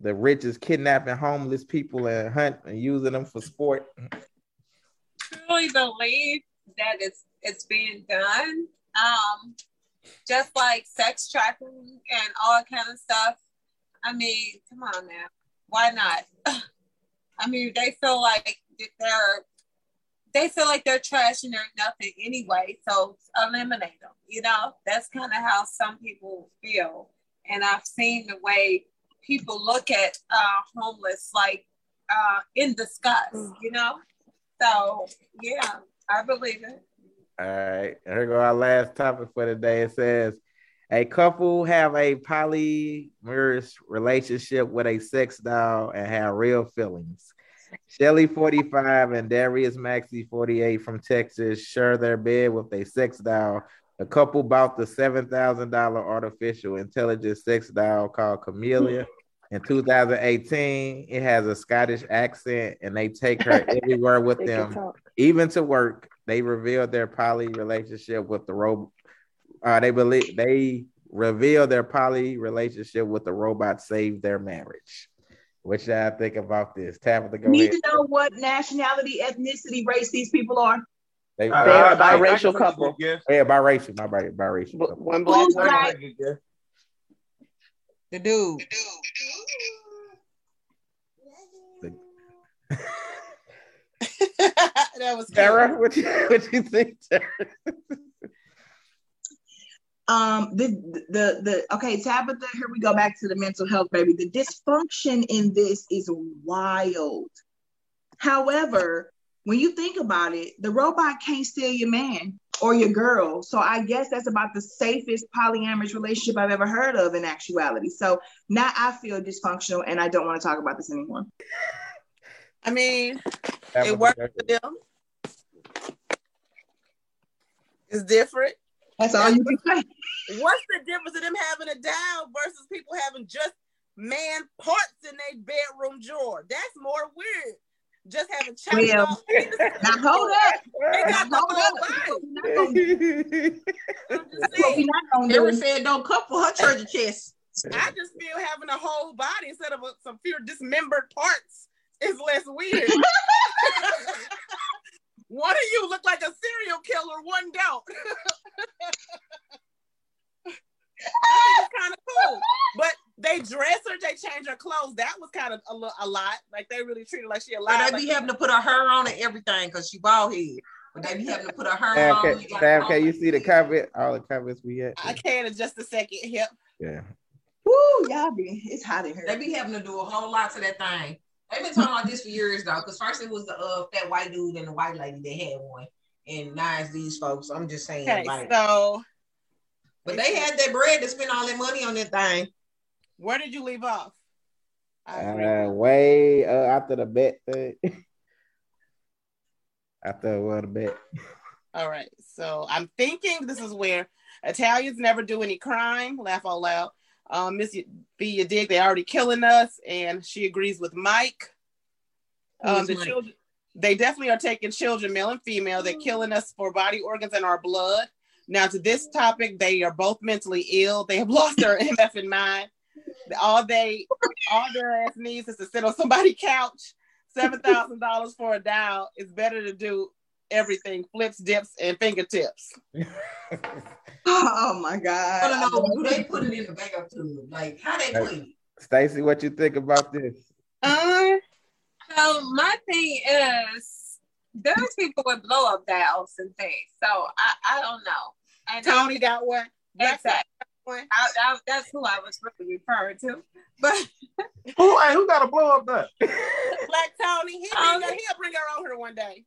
the rich is kidnapping homeless people and hunt and using them for sport? truly believe that it's it's being done. Um, just like sex trafficking and all kind of stuff. I mean, come on now, why not? I mean, they feel like they're they feel like they're trash and they're nothing anyway. So eliminate them. You know, that's kind of how some people feel. And I've seen the way people look at uh, homeless like uh, in disgust. You know. So yeah, I believe it. All right, here go our last topic for the day. It says a couple have a polyamorous relationship with a sex doll and have real feelings. Shelly, 45, and Darius Maxey, 48 from Texas, share their bed with a sex doll. The couple bought the $7,000 artificial intelligence sex doll called Camellia. In 2018, it has a Scottish accent and they take her everywhere with them even to work, they revealed their poly relationship with the robot. Uh, they believe they revealed their poly relationship with the robot saved their marriage. What should I think about this? Tabitha, go Need ahead. to know what nationality, ethnicity, race these people are. They, I- They're I- a I- I biracial can couple. Yeah, biracial, my bad, biracial. B- couple. One black, Who's one black? white. The dude. that was cute. Sarah, what you what you think, Sarah? Um, the the the okay, Tabitha. Here we go back to the mental health, baby. The dysfunction in this is wild. However, when you think about it, the robot can't steal your man or your girl. So I guess that's about the safest polyamorous relationship I've ever heard of in actuality. So now I feel dysfunctional and I don't want to talk about this anymore. I mean, Tabitha, it worked go for them. It's different. That's all you can say. What's the difference of them having a doll versus people having just man parts in their bedroom drawer? That's more weird. Just having chopped Well, off. Now hold up. They got the Hold whole up. body. I'm just saying. we not do. said don't couple her treasure chest. I just feel having a whole body instead of a, some few dismembered parts is less weird. one of you look like a serial killer, one don't. I think it's kind of cool. But they dress her, they change her clothes. That was kind of a, lo- a lot. Like they really treated her like she But alive. they be Like, having to put her hair on and everything because she bald head. But they be having to put her hair Sam, on. can, you Sam, can you see the comment? All the comments we had. I can in just a second. Yep. Yeah. Woo, y'all be it's hot in here. They be having to do a whole lot to that thing. They've been talking about this for years though, because first it was the uh, fat white dude and the white lady that had one, and now it's these folks. I'm just saying, Okay, like, so but they had that bread to spend all that money on that thing. Where did you leave off? I agree. Uh, way uh, after the bet thing. after well, the bet. All right. So I'm thinking this is where Italians never do any crime. Laugh out loud. Um, Miss B, you dig? They already killing us, and she agrees with Mike. Um, the Mike? children, they definitely are taking children, male and female. They're killing us for body organs and our blood. Now, to this topic, they are both mentally ill. They have lost their MF in mind. All they, all their ass needs is to sit on somebody's couch. Seven thousand dollars for a dial is better to do everything flips, dips, and fingertips. Oh my god. I don't know. Do they put it in the backup tube? Like how they put it? Stacy, what you think about this? Uh, So my thing is, there's people with blow up dolls and things. So I, I don't know. And Tony got one. Black Exactly. One. I, I, that's who I was really referring to. But Who, hey, who got to blow up that? Black Tony. He Um, he'll bring her on here one day.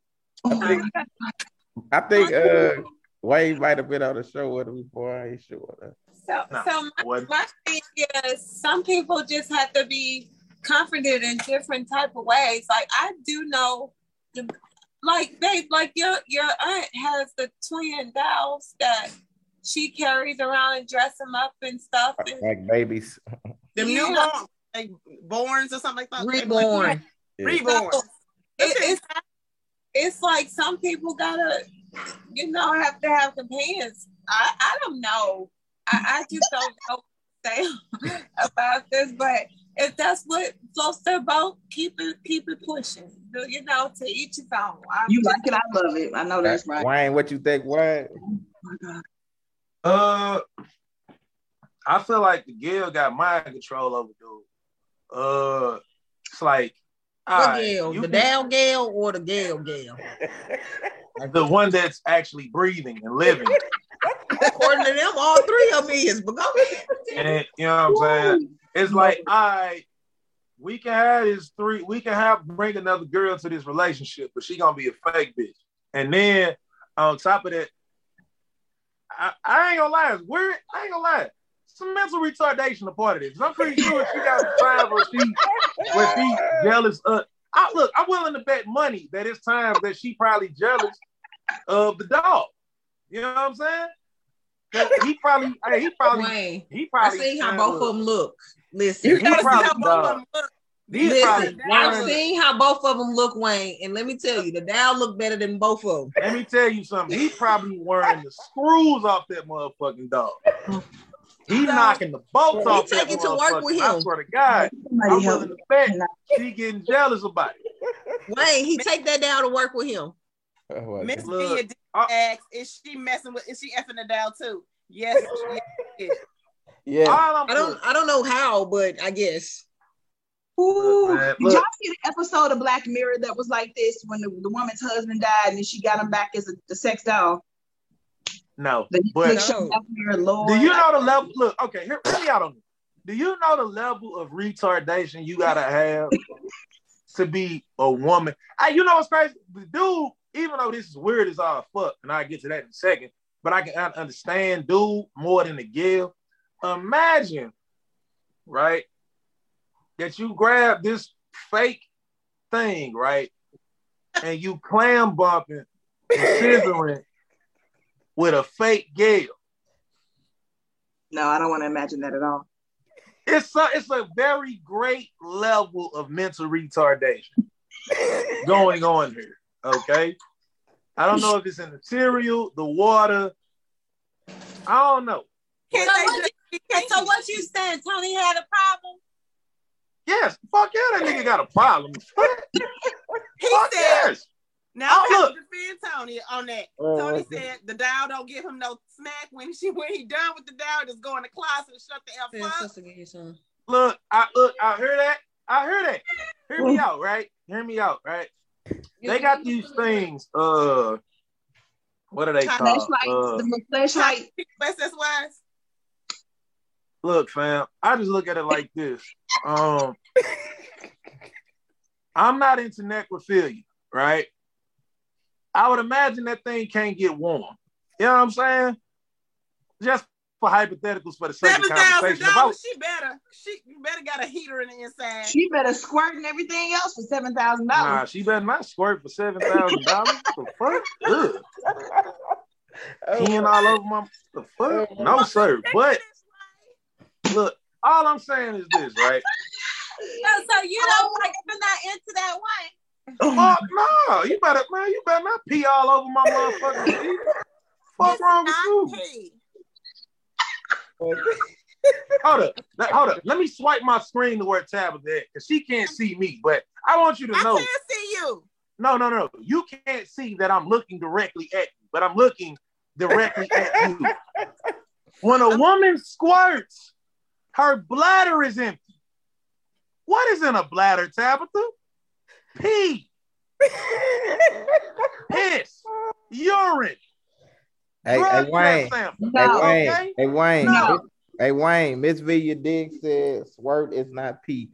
I think, I uh, Wade might have been on the show with him before. I ain't sure. so, No, so my, my thing is, some people just have to be comforted in different type of ways. Like I do know, the, like babe, like your your aunt has the twin dolls that she carries around and dress them up and stuff. And Like babies. Them Yeah. newborn, like borns or something like that. Reborn. Yeah. Reborn. So, it, it's it's like some people gotta, you know, have to have companions. I I don't know. I, I just don't know what to say about this, but if that's what floats their boat, keep it keep it pushing. You know, to each his own. I'm You like it, I love it. I know that's right. Wayne, what you think, Wayne? Oh my God. Uh, I feel like the Gale got mind control over dude. Uh, it's like What alright, Gale? The can- down Gale or the Gale Gale? the one that's actually breathing and living. According to them, all three of me is. But go ahead. And you know what I'm saying? It's like, all right, we can have this three, we can have bring another girl to this relationship, but she gonna be a fake bitch. And then on top of that, I, I ain't gonna lie, it's weird. I ain't gonna lie. Some mental retardation a part of this. I'm pretty sure she got times where she where she jealous of I look, I'm willing to bet money that it's time that she probably jealous of the dog. You know what I'm saying? He probably, hey, he probably, Wayne, he I probably. seen how both of them look. Listen, You He gotta see probably how both of them look. These probably listen. I've one- seen how both of them look, Wayne, and let me tell you, the down look better than both of them. Let me tell you something. He probably wearing the screws off that motherfucking dog. He knocking the bolts He off that take it to work with him. I him. swear to God, Somebody I'm help willing me. to bet she getting jealous about it. Wayne, he take that down to work with him. Oh, Miss God. Look, Mia did uh- ask, is she messing with? Is she effing the down too? Yes. yes. yeah. I don't, I don't know how, but I guess. Ooh, Look, did y'all see the episode of Black Mirror that was like this when the, the woman's husband died and then she got him back as a the sex doll? no, The but Netflix show No. Black Mirror, Lord. do you know the level? Look, okay, here, hear me out on this. Do you know the level of retardation you gotta have to be a woman? I, you know what's crazy? The dude, even though this is weird as all fuck, and I'll get to that in a second, but I can understand dude more than the girl. Imagine, right, that you grab this fake thing, right, and you clam bumping and scissoring with a fake girl. No, I don't want to imagine that at all. It's a, it's a very great level of mental retardation going on here. Okay. I don't know if it's in the cereal, the water. I don't know. So they what, you, so what you saying? Tony had a problem? Yes, fuck yeah, that nigga got a problem. He fuck said, yes. now Oh, I have look. to defend Tony on that. Oh, Tony what's said the doll don't give him no smack when she when he done with the doll, just go in the closet and shut the F up. Look, I look, I hear that. I hear that. Hear me out, right? Hear me out, right? They got these things. Uh, what are they called? Flashlights, Uh, the flashlight. Wise. look, fam, I just look at it like this. Um, I'm not into necrophilia, right? I would imagine that thing can't get warm. You know what I'm saying? Just for hypotheticals for the sake Seven of conversation. If dollars. She better. She you better got a heater in the inside. She better squirt and everything else for seven thousand dollars. Nah, dollars. she better not squirt for seven thousand dollars. The fuck? Ugh. Oh. Peeing all over my the fuck? Oh. No, sir. But look, all I'm saying is this, right? So, so you don't oh. like you're not into that one. Oh, oh, Fuck no, you better man, you better not pee all over my motherfucking feet. Fuck wrong with you? Hey, Hold up, let- hold up. Let me swipe my screen to where Tabitha at, because she can't see me. But I want you to I know, I can't see you. no, no, no. You can't see that I'm looking directly at you, but I'm looking directly at you. When a woman squirts, her bladder is empty. What is in a bladder, Tabitha? Pee, piss, urine. Hey, hey test Wayne. sample. Hey No. Wayne. Okay? Hey Wayne. No. Hey Wayne. Miss Villa Dig says squirt is not pee.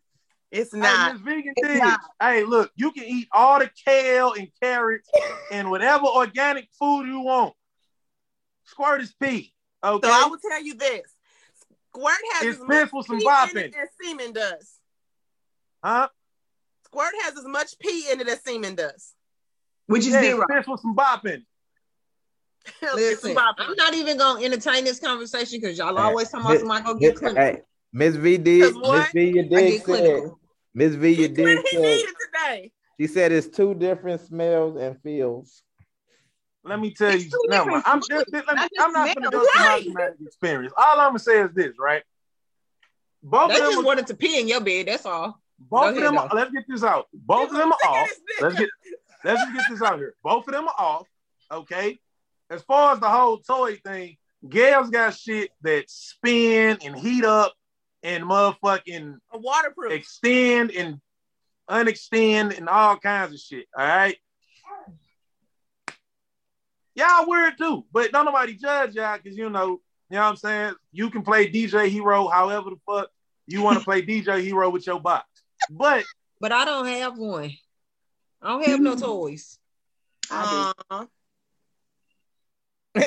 It's Hey, not. Miss Vegan It's Diggs. not. Hey, look, you can eat all the kale and carrots and whatever organic food you want. Squirt is pee. Okay. So I will tell you this: squirt has It's as much piss with some pee bop in in it it. as semen does. Huh? Squirt has as much pee in it as semen does. Which is Yeah, zero. it's piss with some bopping. in it. Listen, I'm not even gonna entertain this conversation because y'all always talking about somebody gonna get clinical. hey, Miss V did. Miss V, you did said. Miss V, you did He said. needed today. She said it's two different smells and feels. Let me tell It's you. two Never different mind. I'm, foods, just, me, not I'm not going to smells. go through my Right. traumatic experience. All I'm gonna say is this, right? Both They of them, just are- wanted to pee in your bed. That's all. Both of them. Are, let's get this out. Both of them are off. Let's get let's get this out here. Both of them are off. Okay. As far as the whole toy thing, Gail's got shit that spin and heat up and motherfucking A waterproof. extend and unextend and all kinds of shit. All right. Y'all weird too, but don't nobody judge y'all because you know, you know what I'm saying? You can play DJ Hero however the fuck you want to play DJ Hero with your box. But But I don't have one. I don't have no toys. I Uh,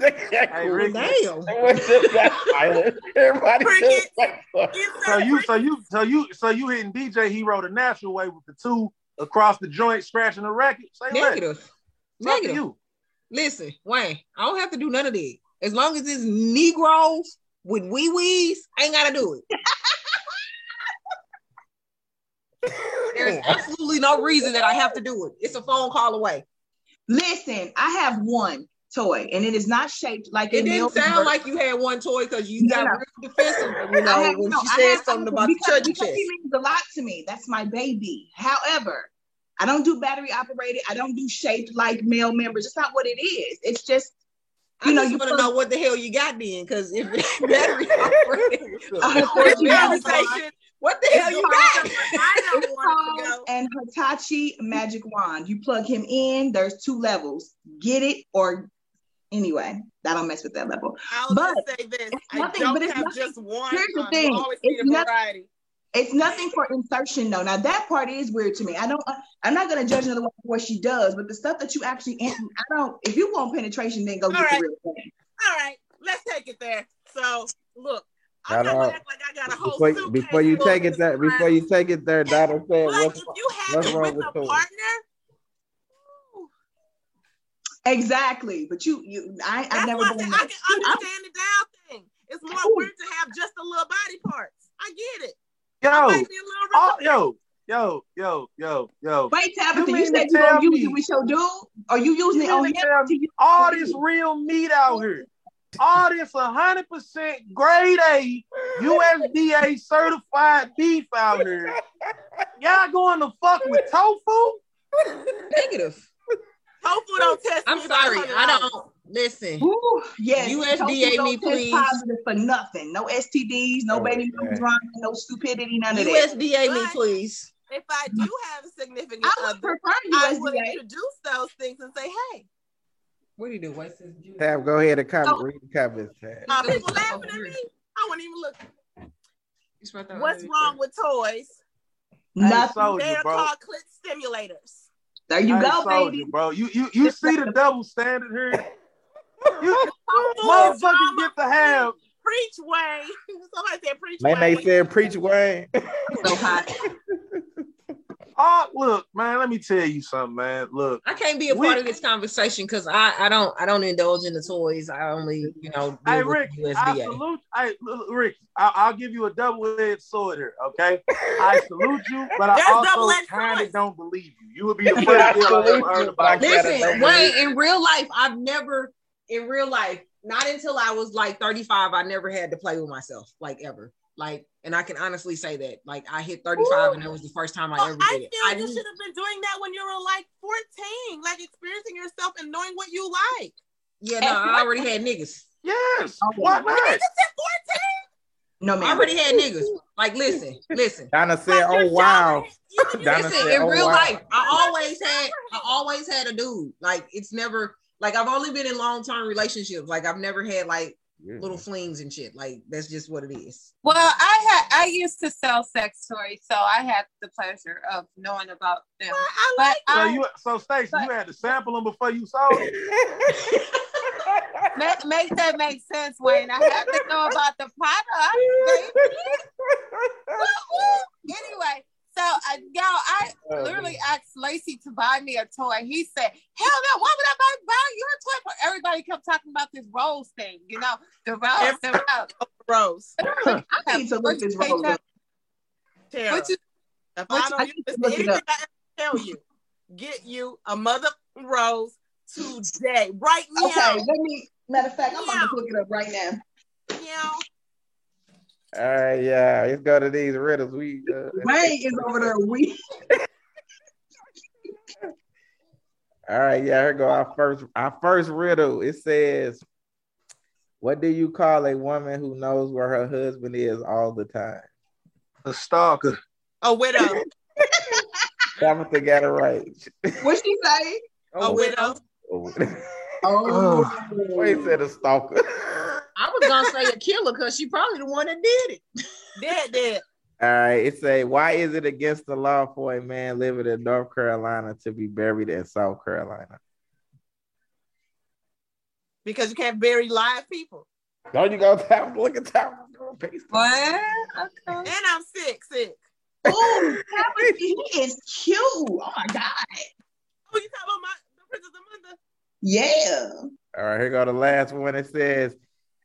hey, Rick, Damn. Everybody Cricket. just like, so you so you so you so you hitting DJ Hero the natural way with the two across the joint scratching the record. Say. Negative. It's Negative. you. Listen, Wayne, I don't have to do none of that. As long as it's Negroes with wee wees, I ain't gotta do it. There's absolutely no reason that I have to do it. It's a phone call away. Listen, I have one toy, and it is not shaped like It didn't sound bird. like you had one toy because you No, got no. real defensive, you know, have- when no, she I said have something about the because, chuddy because chest. he means a lot to me. That's my baby. However, I don't do battery operated. I don't do shaped like male members. It's not what it is. It's just I you know, just you want to know what the hell you got then, because if battery operated, Uh, of course you have it. conversation. What the hell you got? I don't want to go. an Hitachi magic wand. You plug him in. There's two levels. Get it or anyway. I don't mess with that level. I'll But just say this: it's I don't but it's have nothing- just one. here's the thing, always need it's a variety. It's nothing for insertion though. Now that part is weird to me. I don't. I'm not gonna judge another one for what she does, but the stuff that you actually, I don't. If you want penetration, then go get All right. the real thing. All right, let's take it there. So look, I'm not act like I got a whole Before, before you take it there, before you take it there, Donna said, But what's, if you have what's it wrong with with a partner, Exactly. But you, you, I, I've never why I, said I can understand the down thing. It's more Ooh. weird to have just the little body parts. I get it. Yo, I might be a little oh, yo, yo, yo, yo, yo. Wait, Tabitha, you, mean to said you tell gonna use me- it with your dude, or you using You it on him? to tell to use- All this real meat out here. All this 100% grade A USDA certified beef out here. Y'all going to fuck with tofu? Negative. Tofu don't test. I'm sorry, I don't listen. Ooh, yes. USDA tofu me, don't test please. Positive for nothing. No STDs, no Oh, baby yeah. mama drama, no stupidity, none of that. USDA me, please. If I do have a significant I would other, prefer I would introduce those things and say, "Hey, What do you do? Waste his. Tab, go ahead and comment, Oh. read the comments, Tab. uh, people laughing at me. I wouldn't even look. You smell that What's wrong with toys? Nothing. soldier, They're bro. called clit stimulators. There you Hey, go, soldier, baby. bro. You you you see the double standard here? You Tofu is motherfuckers drama. get to have Preach, Wayne. Somebody said preach, Man, they said preach Wayne. So hot. Oh, look, man. Let me tell you something, man. Look, I can't be a We- part of this conversation because I, I don't I don't indulge in the toys. I only you know hey Rick, I salute. Hey, Rick, I, I'll give you a double-edged sword here, okay? I salute you, but I There's also kind of don't believe you. You would be the first girl I ever heard about. That, Listen, double Wayne, in real life, I've never in real life, not until I was like 35, I never had to play with myself, like ever. Like, and I can honestly say that. Like I hit 35 and that was the first time I Well, ever I did it. feel I you didn't- should have been doing that when you were like 14, like experiencing yourself and knowing what you like. yeah, no, I already had niggas. Yes, oh, why not? Niggas at 14. No, I man. already had niggas. Like, listen, listen. Donna said, Like, oh, wow. job- you can Donna Listen, said, oh, in "Oh, real wow." life, I always had, I always had a dude. Like, it's never like I've only been in long term relationships. Like, I've never had like little flings and shit. Like, that's just what it is. Well, I had I used to sell sex toys, so I had the pleasure of knowing about them. Well, I But like So I you, so Stacey, but- you had to sample them before you sold it. make, make that make sense, Wayne. I had to know about the product. baby. anyway, so uh, y'all, I Oh, literally asked Lacey to buy me a toy. He said, "Hell no! Why would I buy, buy you're a type of everybody kept talking about this rose thing, you know, the rose, the rose. Rose. I need to look this rose up. Tara, What you- if what I don't I use need to this, look it anything up. I tell you, get you a mother rose today, right now. Okay, let me. Matter of fact, I'm about to look it up right now. Yeah. All right, yeah. Let's go to these riddles. We uh, Ray is over there. We all right, yeah. Here go our first our first riddle. It says, "What do you call a woman who knows where her husband is all the time?" A stalker. A widow. Tabitha got it right. what she say? A widow. Oh, Wait, said a stalker. I was gonna say a killer because she probably the one that did it. Dead, dead. All right, it say, "Why is it against the law for a man living in North Carolina to be buried in South Carolina?" Because you can't bury live people. Don't you go tap? Look at tap. What? Okay. And I'm sick, sick. oh, Tabitha, he is cute. Oh my god. Oh, you talking about my the Princess Amanda? Yeah. All right, here go the last one. It says,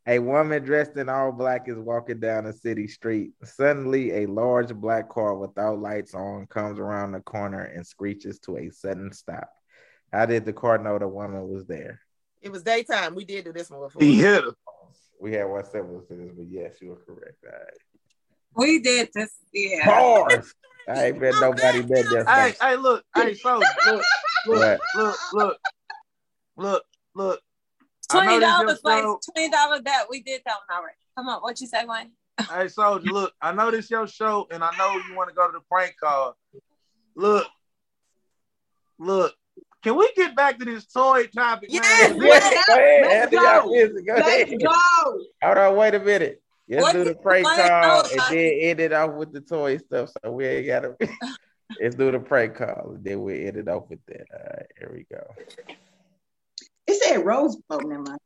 "A woman dressed in all black is walking down a city street. Suddenly, a large black car without lights on comes around the corner and screeches to a sudden stop. How did the car know the woman was there? It was daytime. We did do this one before. He hit her. We had one similar to this, but yes, you were correct. All right. We did this, yeah. Bars. I ain't bet oh, nobody bet Hey, that. hey, look, hey, so look, look, What? look, look, look, look. I Twenty dollars, your like twenty dollars that we did that one already. Come on, what you say, Wayne? Hey, Soldier, look, I know this your show, and I know you want to go to the prank call. Look, look, can we get back to this toy topic? Yes, man? Yes, go ahead. Let's Anthony, y'all go. Go Let's ahead. go. Hold on, wait a minute. Let's What do the prank call and then end it off with the toy stuff. So we ain't gotta. Let's do the prank call and then we end it off with that. All right, here we go. It said rose. Oh, never mind.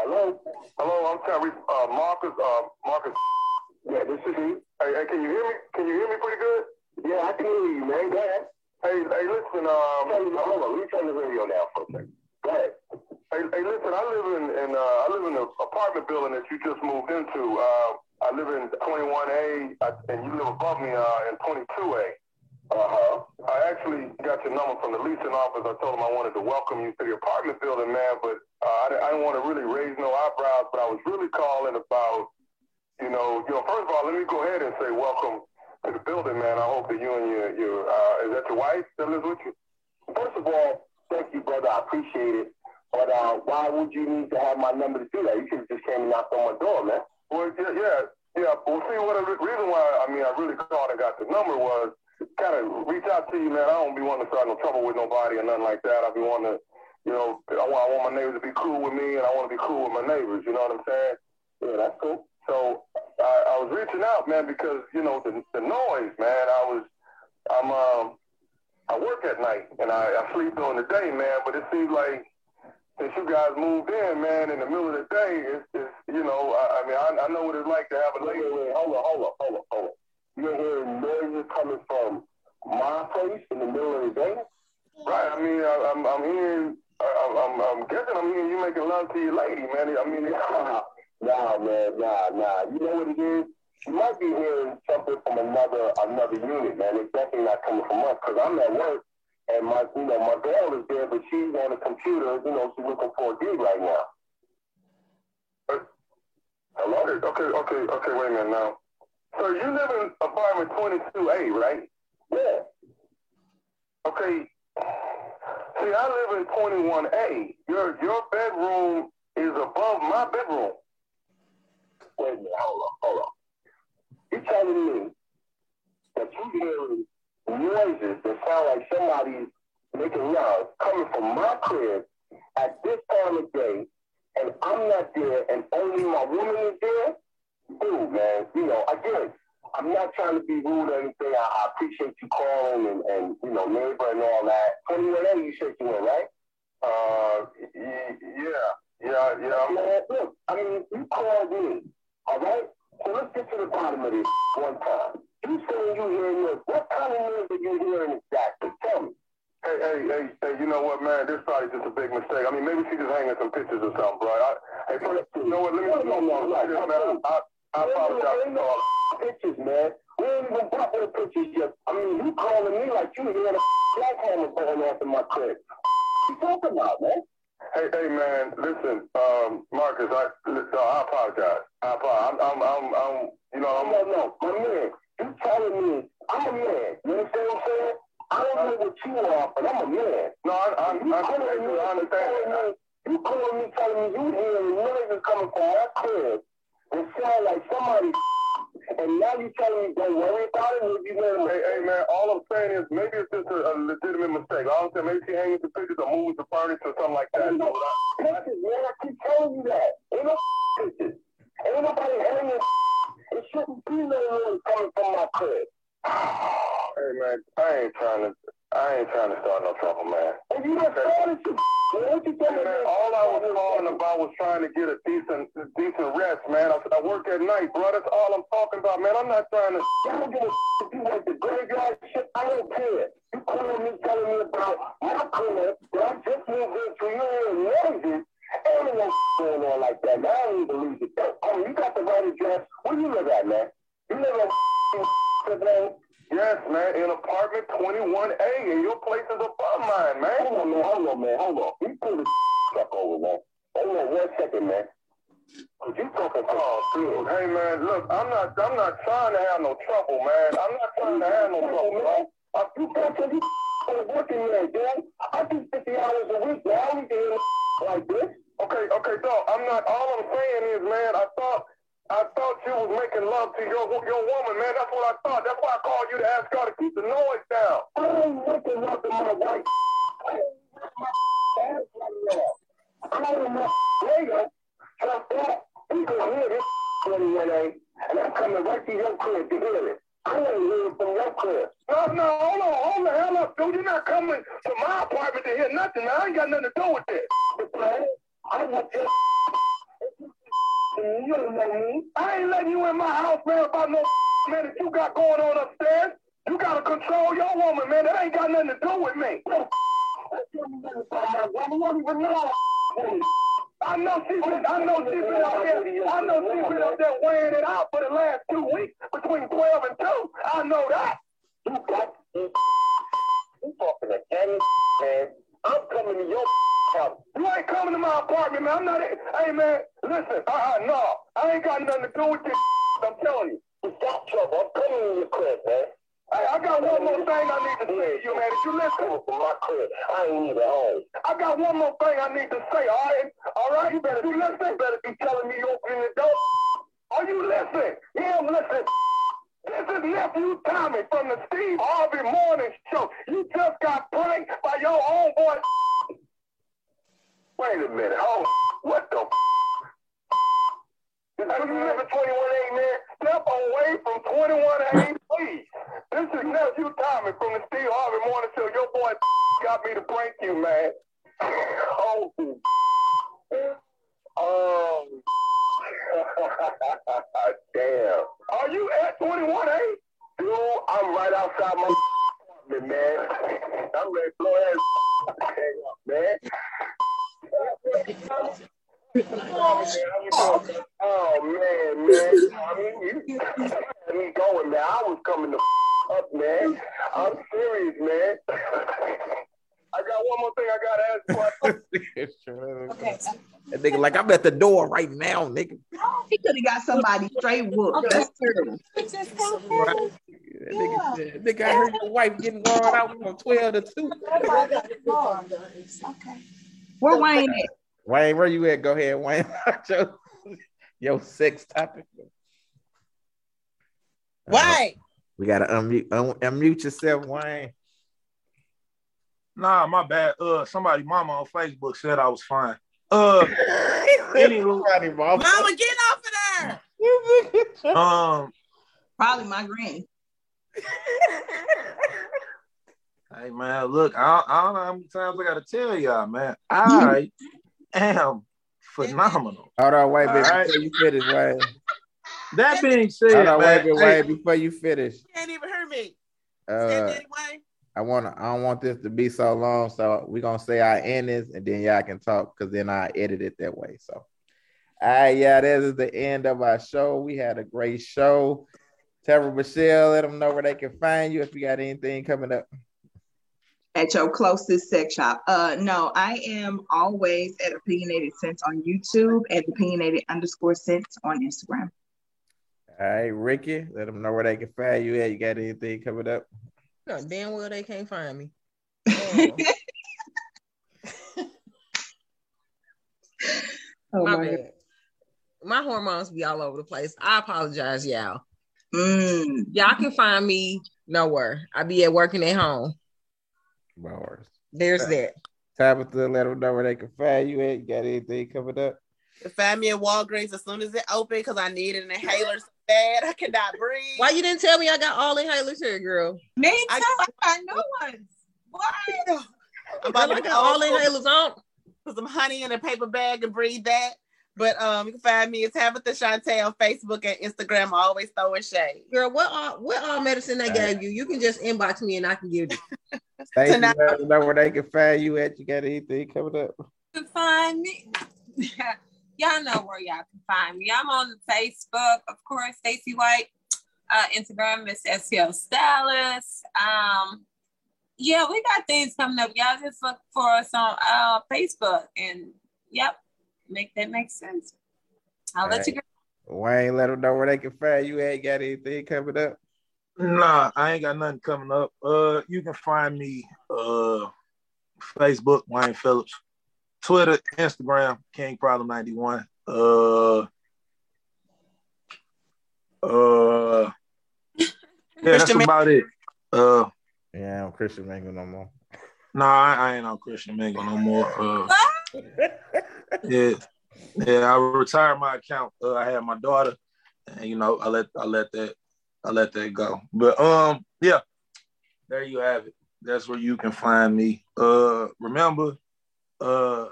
Hello, hello. I'm trying uh, Marcus. Uh, Marcus. Yeah, this is he. Hey, hey, can you hear me? Can you hear me pretty good? Yeah, I can hear you, man. Go ahead. Hey, hey, listen. Um, hold on. Let me turn the radio down for a second. Go ahead. Hey, hey, listen. I live in, in uh, I live in an apartment building that you just moved into. Uh, I live in 21A, uh, and you live above me uh, in 22A. Uh-huh. I actually got your number from the leasing office. I told them I wanted to welcome you to the apartment building, man, but uh, I, I didn't want to really raise no eyebrows, but I was really calling about, you know, you know, first of all, let me go ahead and say welcome to the building, man. I hope that you and your, your uh, is that your wife that lives with you? First of all, thank you, brother. I appreciate it. But uh, why would you need to have my number to do that? You should have just came and knocked on my door, man. Well, yeah, yeah, yeah. Well, see, what the reason why I mean I really called and got the number was kind of reach out to you, man. I don't be wanting to start no trouble with nobody or nothing like that. I be wanting to, you know, I want, I want my neighbors to be cool with me, and I want to be cool with my neighbors. You know what I'm saying? Yeah, that's cool. So I, I was reaching out, man, because you know the the noise, man. I was, I'm, um, I work at night and I, I sleep during the day, man. But it seems like since you guys moved in, man, in the middle of the day, it's, it's you know, I, I mean, I, I know what it's like to have a lady. Hold on, hold on, hold on, hold on. You're hearing noises coming from my place in the middle of the day? Right. I mean, I, I'm, I'm hearing, I, I'm, I'm guessing I'm hearing you making love to your lady, man. I mean, nah, nah, man, nah, nah. You know what it is? You might be hearing something from another, another unit, man. It's definitely not coming from us because I'm at work and my, you know, my girl is there, but she's on the computer. You know, she's looking for a gig right now. Hello. Okay, okay, okay. Wait a minute now. So you live in apartment 22A, right? Yeah. Okay. See, I live in 21A. Your your bedroom is above my bedroom. Wait a minute. Hold on. Hold on. You're telling me that you hearing noises that sound like somebody's making love coming from my crib at this time of day, and I'm not there, and only my woman is there? Dude, man, you know, again, I'm not trying to be rude or anything. I, I appreciate you calling and, and, you know, neighbor and all that. 21A, you said you were, right? Uh, yeah, yeah, yeah. Man, look, I mean, you called me, all right? So let's get to the bottom of this one time. You saying you hearing noise. What kind of noise are you hearing exactly? Tell me. Hey, hey, hey, hey, you know what, man, this probably just a big mistake. I mean, maybe she just hanging some pictures or something, bro. I, hey, first, you know what? Let me no, no, no, no, this, man. I, I apologize. No pictures, man. We ain't even got no pictures yet. I mean, you calling me like you hear a jackhammer going off in my crib. What you talking about, man? Hey, hey, man, listen, um, Marcus, I, listen, I apologize. I apologize. I'm, I'm, I'm, I'm you know, I'm. No, no, my man, you telling me I'm a man. You understand what I'm saying? I don't know what you are, but I'm a man. No, I, I, you I, calling I, me, I understand. you calling me, you calling me, telling me you hearing noises coming from my crib and sound like somebody. And now you telling me don't worry about it. You know, Hey, hey, man, all I'm saying is maybe it's just a, a legitimate mistake. All I'm saying, maybe she hanging some pictures or moving the furniture or something like that. Ain't no pictures, man. I keep telling you that. Ain't no pictures. Ain't nobody hanging. It shouldn't be no noise coming from my crib. Hey, man, I ain't trying to, I ain't trying to start no trouble, man. And you done started some. Man, what you telling man, all I was calling about was trying to get a decent, decent rest, man. I, I work at night, bro. That's all I'm talking about, man. I'm not trying to. I don't give a if you like the graveyard shit. I don't care. You calling me, telling me about my crib that I just moved into. You ain't noises. Ain't no going on like that, man. I don't even believe it. Oh, you got the right address. Where you live at, man? You live at man? Yes, man, in apartment 21A, and your place is above mine, man. Hold on, man. Hold on, man. Hold on. You pull the truck over, man. Hold on one second, man. Cause you talking Oh, dude. Hey, man, look, I'm not, I'm not trying to have no trouble, man. I'm not trying to have no trouble, man. Wife getting drawn out from 12 to 2. Okay. Where Wayne at? Wayne, where you at? Go ahead, Wayne. your, your sex topic. Wayne. We gotta unmute un- unmute yourself, Wayne. Nah, my bad. Uh, somebody, mama on Facebook said I was fine. Uh, anywho, Mama, get off of there. um, Probably my granny. Hey man, look, I, I don't know how many times I gotta tell y'all, man. I am phenomenal. Hold on, wait, baby, All right. before you finish, Wayne. That being said, Hold on, man, wait, wait, hey, before you finish. You can't even hear me. Uh, Say that, Wayne. I want to. I don't want this to be so long, so we're gonna say our endings, and then y'all can talk because then I edit it that way. So, all right, yeah, this is the end of our show. We had a great show. Tell Michelle, let them know where they can find you if you got anything coming up. At your closest sex shop. Uh no, I am always at opinionated sense on YouTube at opinionated underscore sense on Instagram. All right, Ricky, let them know where they can find you at. You got anything coming up? No, damn well they can't find me. Oh my, my bad. My hormones be all over the place. I apologize, y'all. Mm. Y'all can find me nowhere. I be at working at home. Bars. There's that. Tabitha, let them know where they can find you at. You got anything coming up? You Find me at Walgreens as soon as it open because I need an inhaler so bad I cannot breathe. Why you didn't tell me I got all inhalers here, girl? Me too. I, got new ones. What? I'm Girl, about I to got all inhalers on. Put some honey in a paper bag and breathe that. But um, you can find me as Tabitha Shantae on Facebook and Instagram. I always throwing shade. Girl, what all what all medicine they gave you? You can just inbox me and I can give you. Stacey, Tonight- let them know where they can find you at. You got anything coming up? to find me. y'all know where y'all can find me. I'm on Facebook, of course, Stacy White. Uh, Instagram Miss SEO Stylist. Um, yeah, we got things coming up. Y'all just look for us on uh, Facebook, and yep, make that make sense. I'll let you go. Wayne, let them know where they can find you Ain't got anything coming up? Nah, I ain't got nothing coming up. Uh, you can find me uh Facebook Wayne Phillips, Twitter, Instagram King Problem ninety one. Uh, uh, yeah, that's about it. Uh, Yeah, I'm Christian Mingle no more. nah, I, I ain't on Christian Mingle no more. Uh, yeah, yeah, I retired my account. Uh, I had my daughter, and you know, I let I let that I let that go. But um, yeah, there you have it. That's where you can find me. Uh, remember, uh,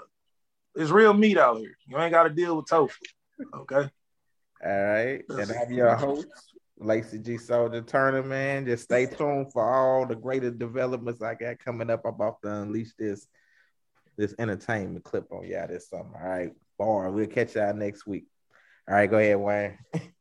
it's real meat out here. You ain't got to deal with tofu. Okay. All right. And I'm your host, Lacey G Soldier Turner, man. Just stay tuned for all the greater developments I got coming up. I'm about to unleash this this entertainment clip on y'all this summer. All right. Bar. We'll catch y'all next week. All right, go ahead, Wayne.